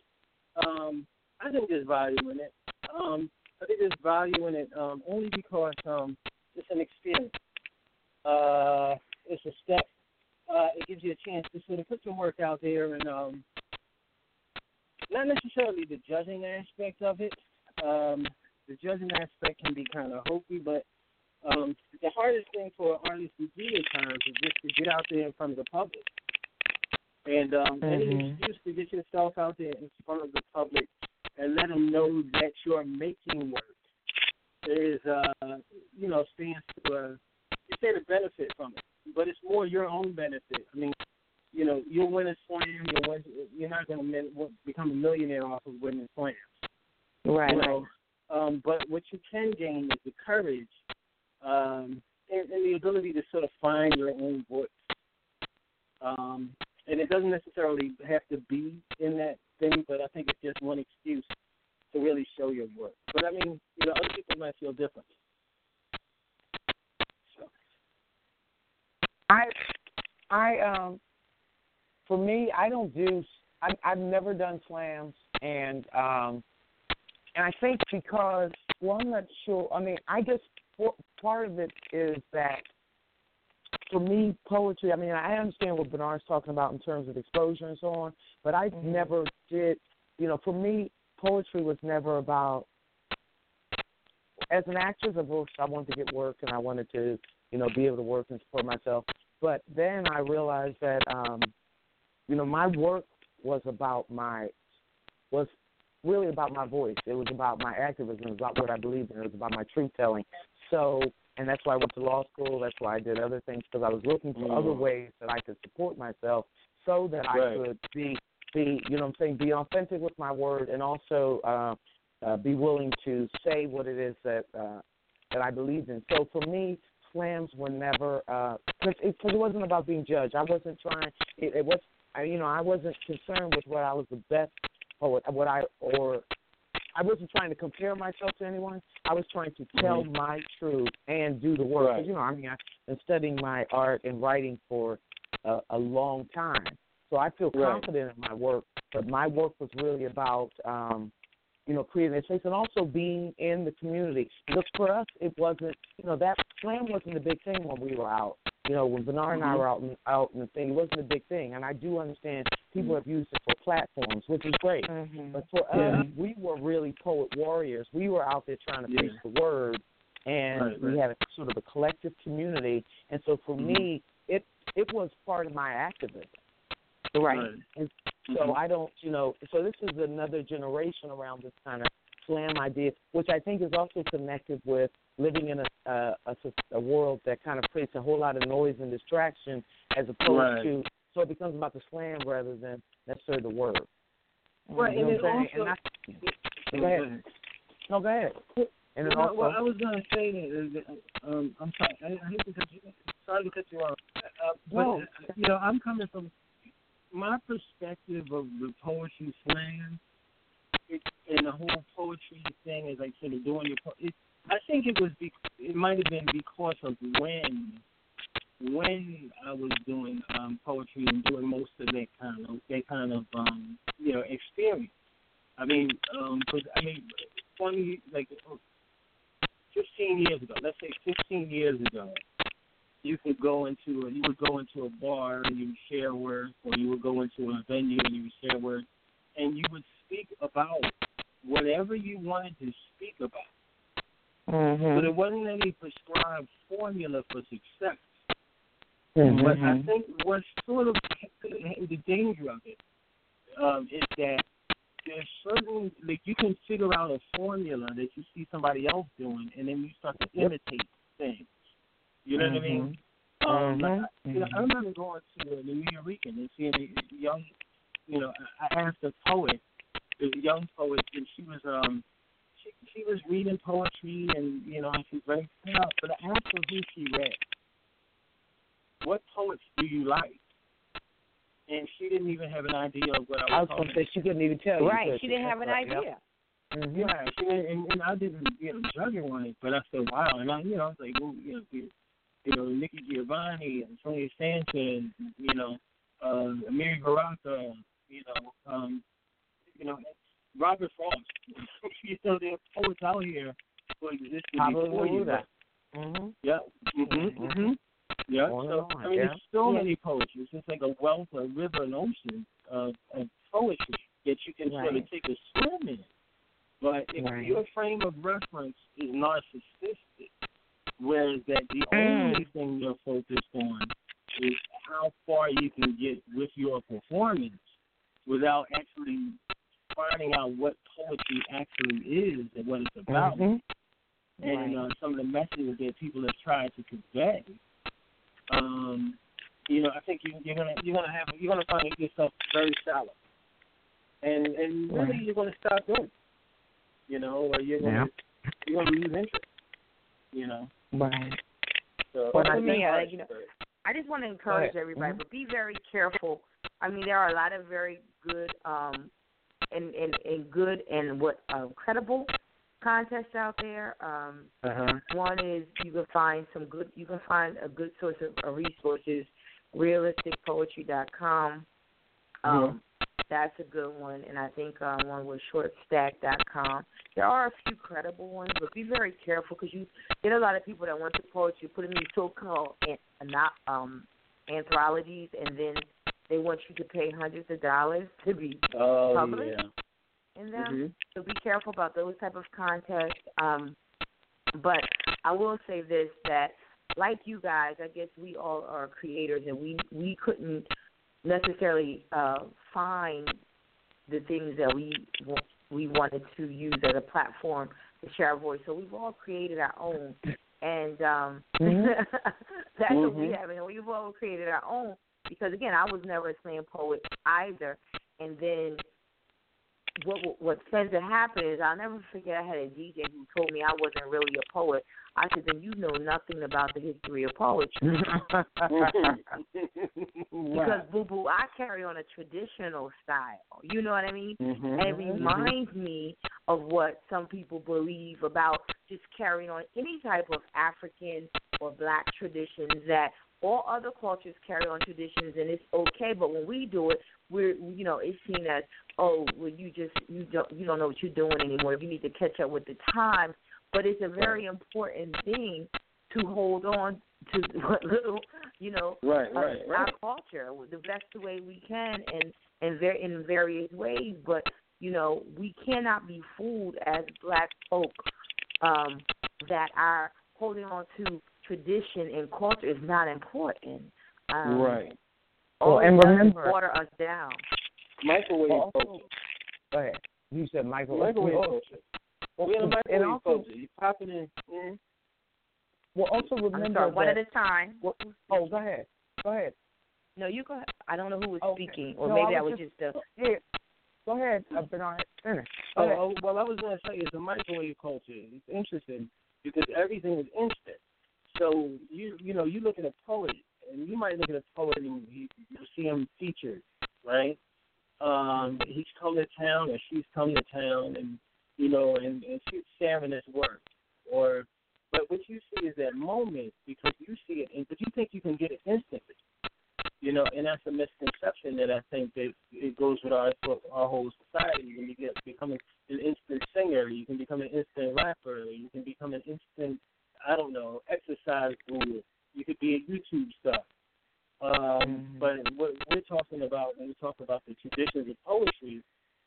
um, I think there's value in it. Um, I think there's value in it um, only because um, it's an experience. Uh, it's a step. Uh, it gives you a chance to sort of put your work out there and um, not necessarily the judging aspect of it. Um, the judging aspect can be kind of hokey, but um, the hardest thing for an artist to do at times is just to get out there in front of the public. And um, any Mhm. excuse to get yourself out there in front of the public and let them know that you're making work is, uh, you know, stands to, uh, you stand to benefit from it. But it's more your own benefit. I mean, you know, you'll win a slam. You'll win, you're not going to become a millionaire off of winning slams. right. You know, um, but what you can gain is the courage um, and, and the ability to sort of find your own voice. Um, and it doesn't necessarily have to be in that thing, but I think it's just one excuse to really show your work. But I mean, you know, other people might feel different. So, I, I, um, for me, I don't do. I, I've never done slams, and um, and I think because well, I'm not sure. I mean, I for- part of it is that for me, poetry. I mean, I understand what Bernard's talking about in terms of exposure and so on, but I Mhm. never did. You know, for me, poetry was never about. As an actress, of course, I wanted to get work and I wanted to, you know, be able to work and support myself. But then I realized that, um, you know, my work was about my was really about my voice. It was about my activism. It was about what I believed in. It was about my truth telling. So, and that's why I went to law school. That's why I did other things because I was looking for other Mm. ways that I could support myself, so that I Right. could be be you know what I'm saying be authentic with my word and also uh, uh, be willing to say what it is that uh, that I believed in. So for me, slams were never because it, 'cause it wasn't about being judged. I wasn't trying. It, it was I, you know I wasn't concerned with what I was the best or what I or I wasn't trying to compare myself to anyone. I was trying to tell Mhm. my truth and do the work. Right. You know, I mean, I've been studying my art and writing for a, a long time, so I feel Right. confident in my work. But my work was really about, um, you know, creating a space and also being in the community. Because for us, it wasn't, you know, that slam wasn't a big thing when we were out. You know, when Bernard and I Mhm. were out in, out in the thing, it wasn't a big thing. And I do understand people have used it for platforms, which is great. Mhm. But for Yeah. us, we were really poet warriors. We were out there trying to Yeah. preach the word, and Right, we had a sort of a collective community. And so for Mhm. me, it it was part of my activism. Right. And so Mhm. I don't, you know, so this is another generation around this kind of slam idea, which I think is also connected with living in a a, a, a world that kind of creates a whole lot of noise and distraction, as opposed Right. to so it becomes about the slam rather than necessarily the word. Right, You know and it also- And I- go ahead. No, go ahead. And well, also, well, I was gonna say that. uh, Um, I'm sorry. I, I hate to cut you. Sorry to cut you off. Uh, but No. uh, you know, I'm coming from my perspective of the poetry slam it, and the whole poetry thing. As I said, of doing your. Po- it, I think it was. Be, it might have been because of when when I was doing um, poetry and doing most of that kind of that kind of um, you know experience. I mean, um 'cause I mean, twenty like fifteen years ago. Let's say fifteen years ago, you could go into a, you would go into a bar and you would share words, or you would go into a venue and you would share words, and you would speak about whatever you wanted to speak about. Mm-hmm. So there wasn't any prescribed formula for success. Mhm. But I think what's sort of the danger of it um, is that there's certain like you can figure out a formula that you see somebody else doing, and then you start to imitate things. You know what I mean? Um, like, you know, I remember going to the New Rican and seeing a young, you know, I asked a poet, a young poet, and she was um, she she was reading poetry and you know, and she's very proud. But I asked her who she read. What poets do you like? And she didn't even have an idea of what I was, I was talking gonna say she couldn't even tell you. Right. could She didn't have an right, idea. yep. Mhm. Yeah, she and, and I didn't, you know, judge her on it, but I said, wow, and I, you know, I was like, well, you know, you, know, Nikki Giovanni and Sonia Sanchez, you know, uh, Amiri Baraka, you know, um, you know, Robert Frost. you know, there are poets out here who existed before you. Neruda. Mhm. Yeah. Mm-hmm. hmm Yeah. On So I mean, yeah. there's so Yeah. many poets. It's just like a wealth, a river, an ocean of, of poetry that you can sort of take a swim in. But if Right. your frame of reference is narcissistic, whereas that the Mm. only thing you're focused on is how far you can get with your performance without actually finding out what poetry actually is and what it's about Mhm. and uh, some of the messages that people have tried to convey. Um, you know, I think you, you're gonna you're gonna have you're gonna find yourself very shallow, and and really Right. you're gonna stop doing. it, You know, or you're gonna you're gonna lose interest. You know, Right. so Well, I I mean, uh, artists, you know, I just want to encourage ahead. everybody, Mhm. but be very careful. I mean, there are a lot of very good um and and, and good and what um, credible contests out there. Um, Uh-huh. one is you can find some good. You can find a good source of, of resources. Realisticpoetry.com. Um, That's a good one, and I think um, one was shortstack.com. There are a few credible ones, but be very careful because you get a lot of people that want to poetry, put in these so-called an, um, anthologies, and then they want you to pay hundreds of dollars to be oh published yeah. in them. Mhm. So be careful about those type of contests. Um, but I will say this that like you guys, I guess we all are creators and we we couldn't necessarily uh, find the things that we we wanted to use as a platform to share our voice. So we've all created our own, and um, Mhm. that's what we Mhm. have. And we've all created our own because again, I was never a slam poet either, and then what what- what tends to happen is I'll never forget I had a DJ who told me I wasn't really a poet. I said, then you know nothing about the history of poetry. Because boo boo, I carry on a traditional style. You know what I mean? Mhm. And it reminds me of what some people believe about just carrying on any type of African or black traditions that all other cultures carry on traditions and it's okay, but when we do it, we're you know it's seen as oh well you just you don't you don't know what you're doing anymore. You need to catch up with the times, but it's a very important thing to hold on to what little you know Right, uh, right, our right. culture the best way we can and and ver- in various ways. But you know, we cannot be fooled as black folk um, that our holding on to tradition and culture is not important. Um, right. Well, all it and remember- water us down. Microwave Also- culture. Go ahead. You said Michael. Microwave well. We're in microwave also- culture. You pop it in. mhm. well, also I'm remember sorry, one that. at a time. well, oh, go ahead. Go ahead. No, you go. ahead. I don't know who was Okay. speaking, or No, maybe I I was was just. Uh, Yeah. Go ahead, uh, Bernard. Finish. Go Oh, ahead. oh, well, I was going to say it's a microwave culture. It's interesting because everything is instant. So you you know you look at a poet and you might look at a poet and you, you see him featured, right? Um, he's come to town or she's come to town and you know and, and she's sharing his work or but what you see is that moment because you see it and but you think you can get it instantly. You know, and that's a misconception that I think that it goes with our our whole society. You can get, become an instant singer, you can become an instant rapper, you can become an instant, I don't know, exercise guru. You could be a YouTube star. Um, But what we're talking about when we talk about the traditions of poetry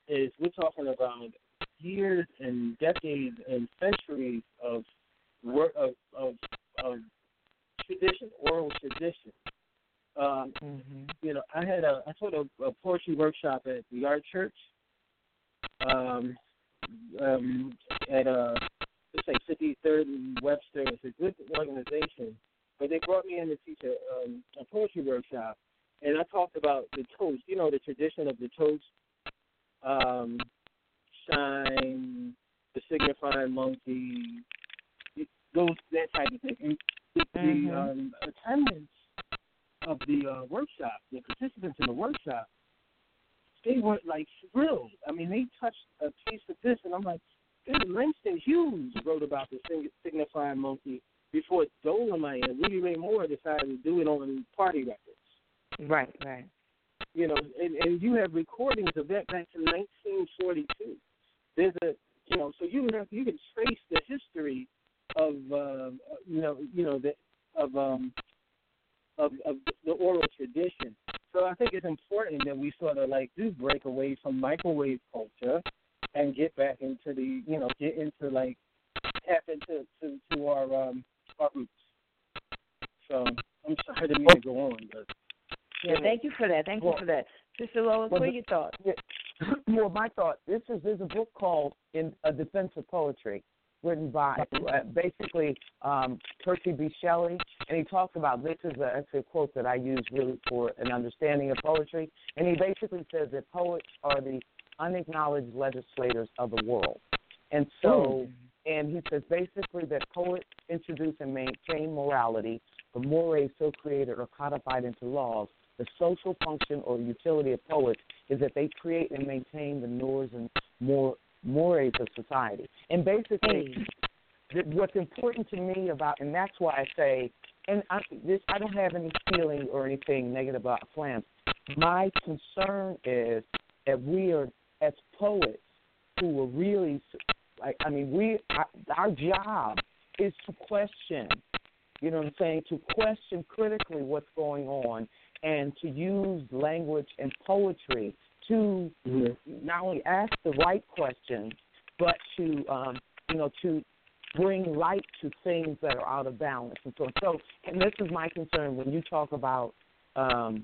is we're talking about years and decades and centuries of work of of, of tradition, oral tradition. Um, You know, I had a I taught a, a poetry workshop at the Art Church. Um, um, at uh, let's say 53rd and Webster. It's a good organization, but they brought me in to teach a, um, a poetry workshop, and I talked about the toast. You know, the tradition of the toast, um, shine, the signifying monkey, those that type of thing. And the, Mhm. um, attendance of the uh, workshop, the participants in the workshop, they were like thrilled. I mean, they touched a piece of this, and I'm like, dude, Langston Hughes wrote about the sing- signifying monkey before Dolemite and Rudy Ray Moore decided to do it on party records. Right, right. You know, and, and you have recordings of that back to 1942. There's a, you know, so you have, you can trace the history of, uh, you know, you know the of um of of the oral tradition. So I think it's important that we sort of like do break away from microwave culture and get back into the, you know, get into like tap into to, to our um our roots. So I'm sorry to mean to go on, but Yeah, thank you for that. Thank you for that. Sister Lois, well, what are your thoughts? Well, my thought. This is there's a book called "In a Defense of Poetry," written by uh, basically um, Percy B. Shelley, and he talks about this is a, actually a quote that I use really for an understanding of poetry, and he basically says that poets are the unacknowledged legislators of the world, and so. And he says basically that poets introduce and maintain morality, the mores so created or codified into laws. The social function or utility of poets is that they create and maintain the norms and more mores of society. And basically, mm. th- what's important to me about, and that's why I say, and I, this, I don't have any feeling or anything negative about slams. My concern is that we are, as poets, who are really, like, I mean, we, our job is to question. You know what I'm saying? To question critically what's going on and to use language and poetry to not only ask the right questions, but to um, you know to bring light to things that are out of balance and so on. So, and this is my concern when you talk about um,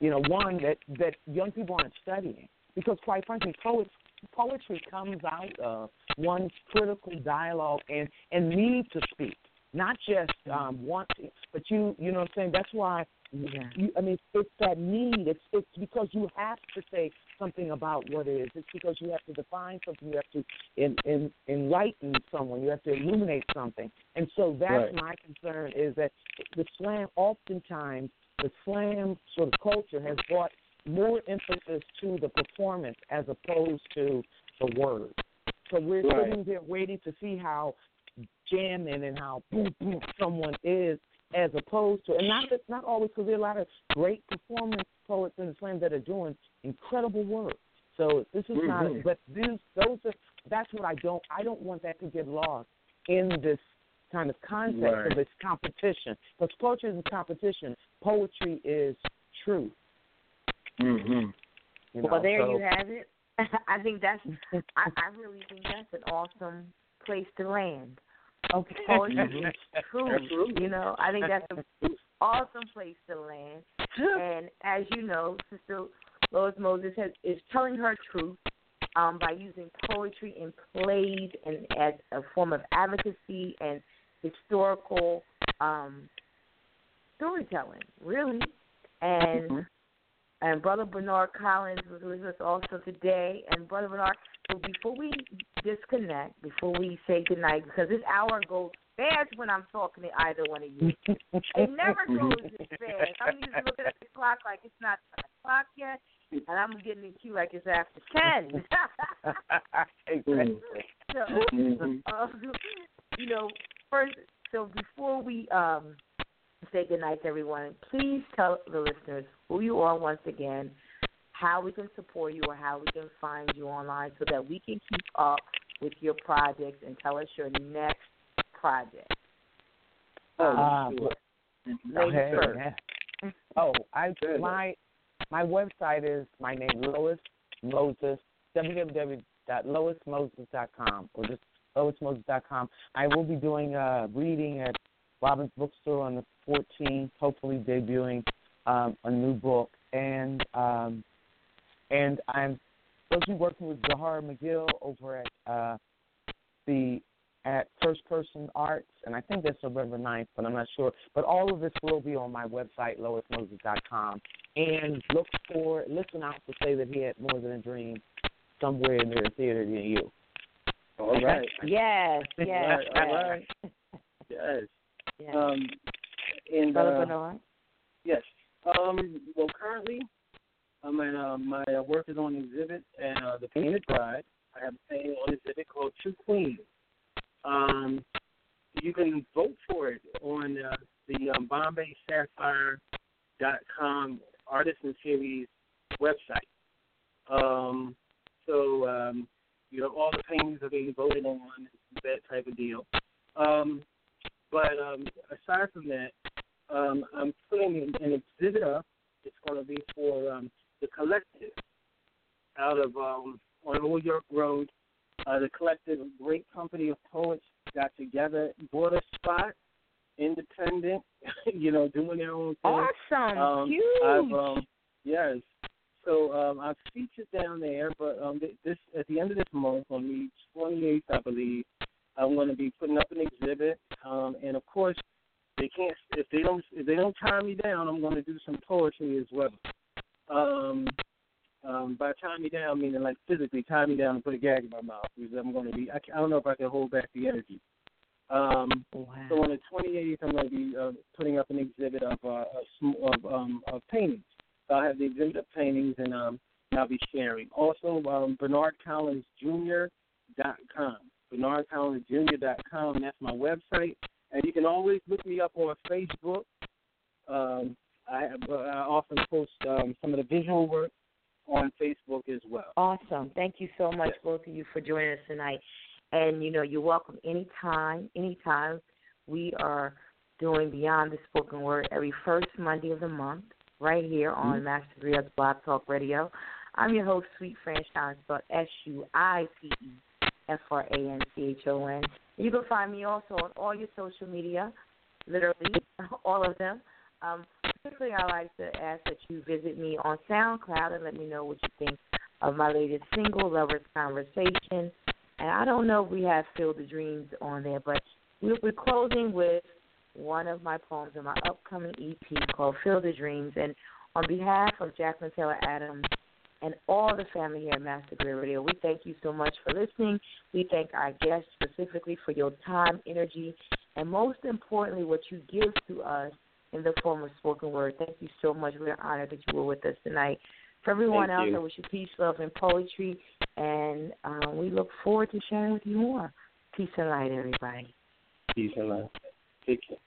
you know one that that young people aren't studying because quite frankly, poets poetry comes out of one's critical dialogue and and need to speak, not just um, want to, but you you know what I'm saying. That's why you, I mean, it's that need. It's it's because you have to say something about what it is. It's because you have to define something. You have to in, in, enlighten someone. You have to illuminate something. And so that's Right. my concern is that the slam, oftentimes, the slam sort of culture has brought more emphasis to the performance as opposed to the word. So we're Right. sitting there waiting to see how jamming and how boom boom someone is as opposed to and not that not always because there are a lot of great performance poets in the slam that are doing incredible work. So this is not Mhm. but these those are that's what I don't I don't want that to get lost in this kind of context Right. of this competition. Because poetry is competition. Poetry is truth. Mm-hmm. You well, there so- you have it. I think that's. I, I really think that's an awesome place to land. Okay. Mhm. true. You know, I think that's an awesome place to land. And as you know, Sister Lois Moses has, is telling her truth um, by using poetry and plays and as a form of advocacy and historical um, storytelling, really. And And Brother Bernard Collins was with us also today. And Brother Bernard, so before we disconnect, before we say goodnight, because this hour goes fast when I'm talking to either one of you. it never goes this fast. I'm just looking at the clock like it's not 10 o'clock yet, and I'm getting in queue like it's after 10. exactly. so, um, you know, first, so before we um say goodnight to everyone, please tell the listeners who you are once again, how we can support you, or how we can find you online so that we can keep up with your projects and tell us your next project. Uh, Ladies okay, first. Oh, I my my website is my name Lois Moses www.loismoses.com or just loismoses.com. I will be doing a reading at Robin's Bookstore on the 14th, hopefully debuting um, a new book, and um, and I'm supposed to be working with Zahara McGill over at uh, the at First Person Arts, and I think that's November 9th, but I'm not sure. But all of this will be on my website, loismoses.com. And look for, listen out to say that he had more than a dream somewhere near the theater near you. All right. Yes, yes, All right, all yes. right. Yes. Yes. Um, and uh, yes. Um, well, currently, I'm at, uh, my uh, work is on exhibit at uh, the Painted Bride. I have a painting on exhibit called Two Queens. Um, you can vote for it on uh, the um, BombaySapphire.com Artisan Series website. Um, so, um, you know, all the paintings are being voted on, that type of deal. Um, but um, aside from that, um, I'm putting an, exhibit up. It's going to be for um, the collective out of um, on Old York Road. Uh, the collective, a great company of poets, got together, bought a spot, independent, you know, doing their own thing. Awesome. Um, Huge. I've, um, yes. So um, I've featured down there, but um, this at the end of this month, on the 28th, I believe, I'm going to be putting up an exhibit, um, and of course, they can't if they don't if they don't tie me down, I'm going to do some poetry as well. Um, um, by tie me down, meaning like physically tie me down and put a gag in my mouth, because I'm going to be I, I don't know if I can hold back the energy. Um, wow. so on the 28th, I'm going to be uh, putting up an exhibit of uh, of, sm- of, um, of paintings. So I'll have the exhibit of paintings, and um, I'll be sharing. Also, um, BernardCollinsJr.com. BernardCollinsJr.com. That's my website, and you can always look me up on Facebook. Um, I, I often post um, some of the visual work on Facebook as well. Awesome. Thank you so much, both of you, for joining us tonight. And you know, you're welcome anytime, anytime. We are doing Beyond the Spoken Word every first Monday of the month, right here on Master Griot's Blog Talk Radio. I'm your host, Suite Franchon, spelled S U I T E F R A N C H O N. You can find me also on all your social media, literally all of them. Um, particularly, I like to ask that you visit me on SoundCloud and let me know what you think of my latest single, Lovers Conversation. And I don't know if we have Field of Dreams on there, but we're, we're closing with one of my poems in my upcoming EP called Field of Dreams. And on behalf of Jacqueline Taylor Adams and all the family here at Master Griot Radio, we thank you so much for listening. We thank our guests specifically for your time, energy, and most importantly, what you give to us in the form of spoken word. Thank you so much. We're honored that you were with us tonight. For everyone Thank else, you. I wish you peace, love, and poetry. And uh, we look forward to sharing with you more. Peace and light, everybody. Peace and love. Take care.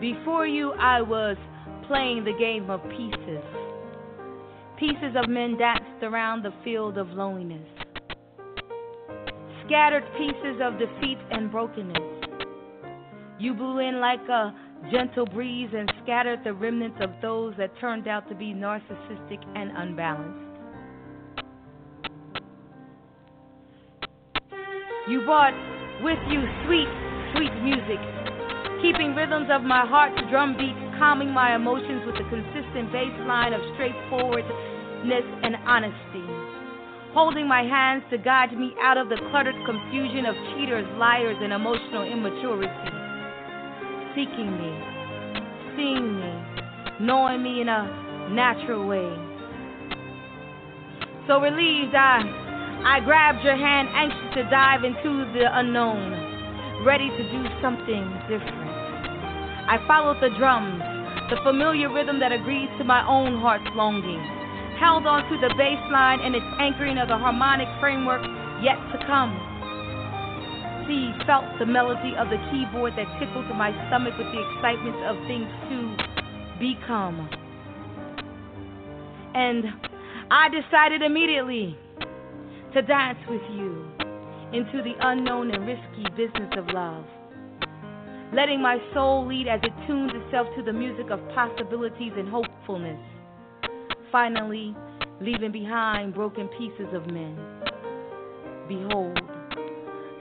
Before you, I was playing the game of pieces. Pieces of men danced around the field of loneliness. Scattered pieces of defeat and brokenness. You blew in like a gentle breeze and scattered the remnants of those that turned out to be narcissistic and unbalanced. You brought with you sweet, sweet music, keeping rhythms of my heart's drumbeat, calming my emotions with a consistent bass line of straightforwardness and honesty. holding my hands to guide me out of the cluttered confusion of cheaters, liars, and emotional immaturity. Seeking me, seeing me, knowing me in a natural way. So relieved, I, I grabbed your hand, anxious to dive into the unknown, ready to do something different. I followed the drums, the familiar rhythm that agrees to my own heart's longing held on to the bass line and its anchoring of the harmonic framework yet to come. See, felt the melody of the keyboard that tickled my stomach with the excitement of things to become. And I decided immediately to dance with you into the unknown and risky business of love. Letting my soul lead as it tunes itself to the music of possibilities and hopefulness finally leaving behind broken pieces of men. Behold,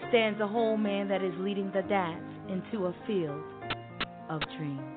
stands a whole man that is leading the dance into a field of dreams.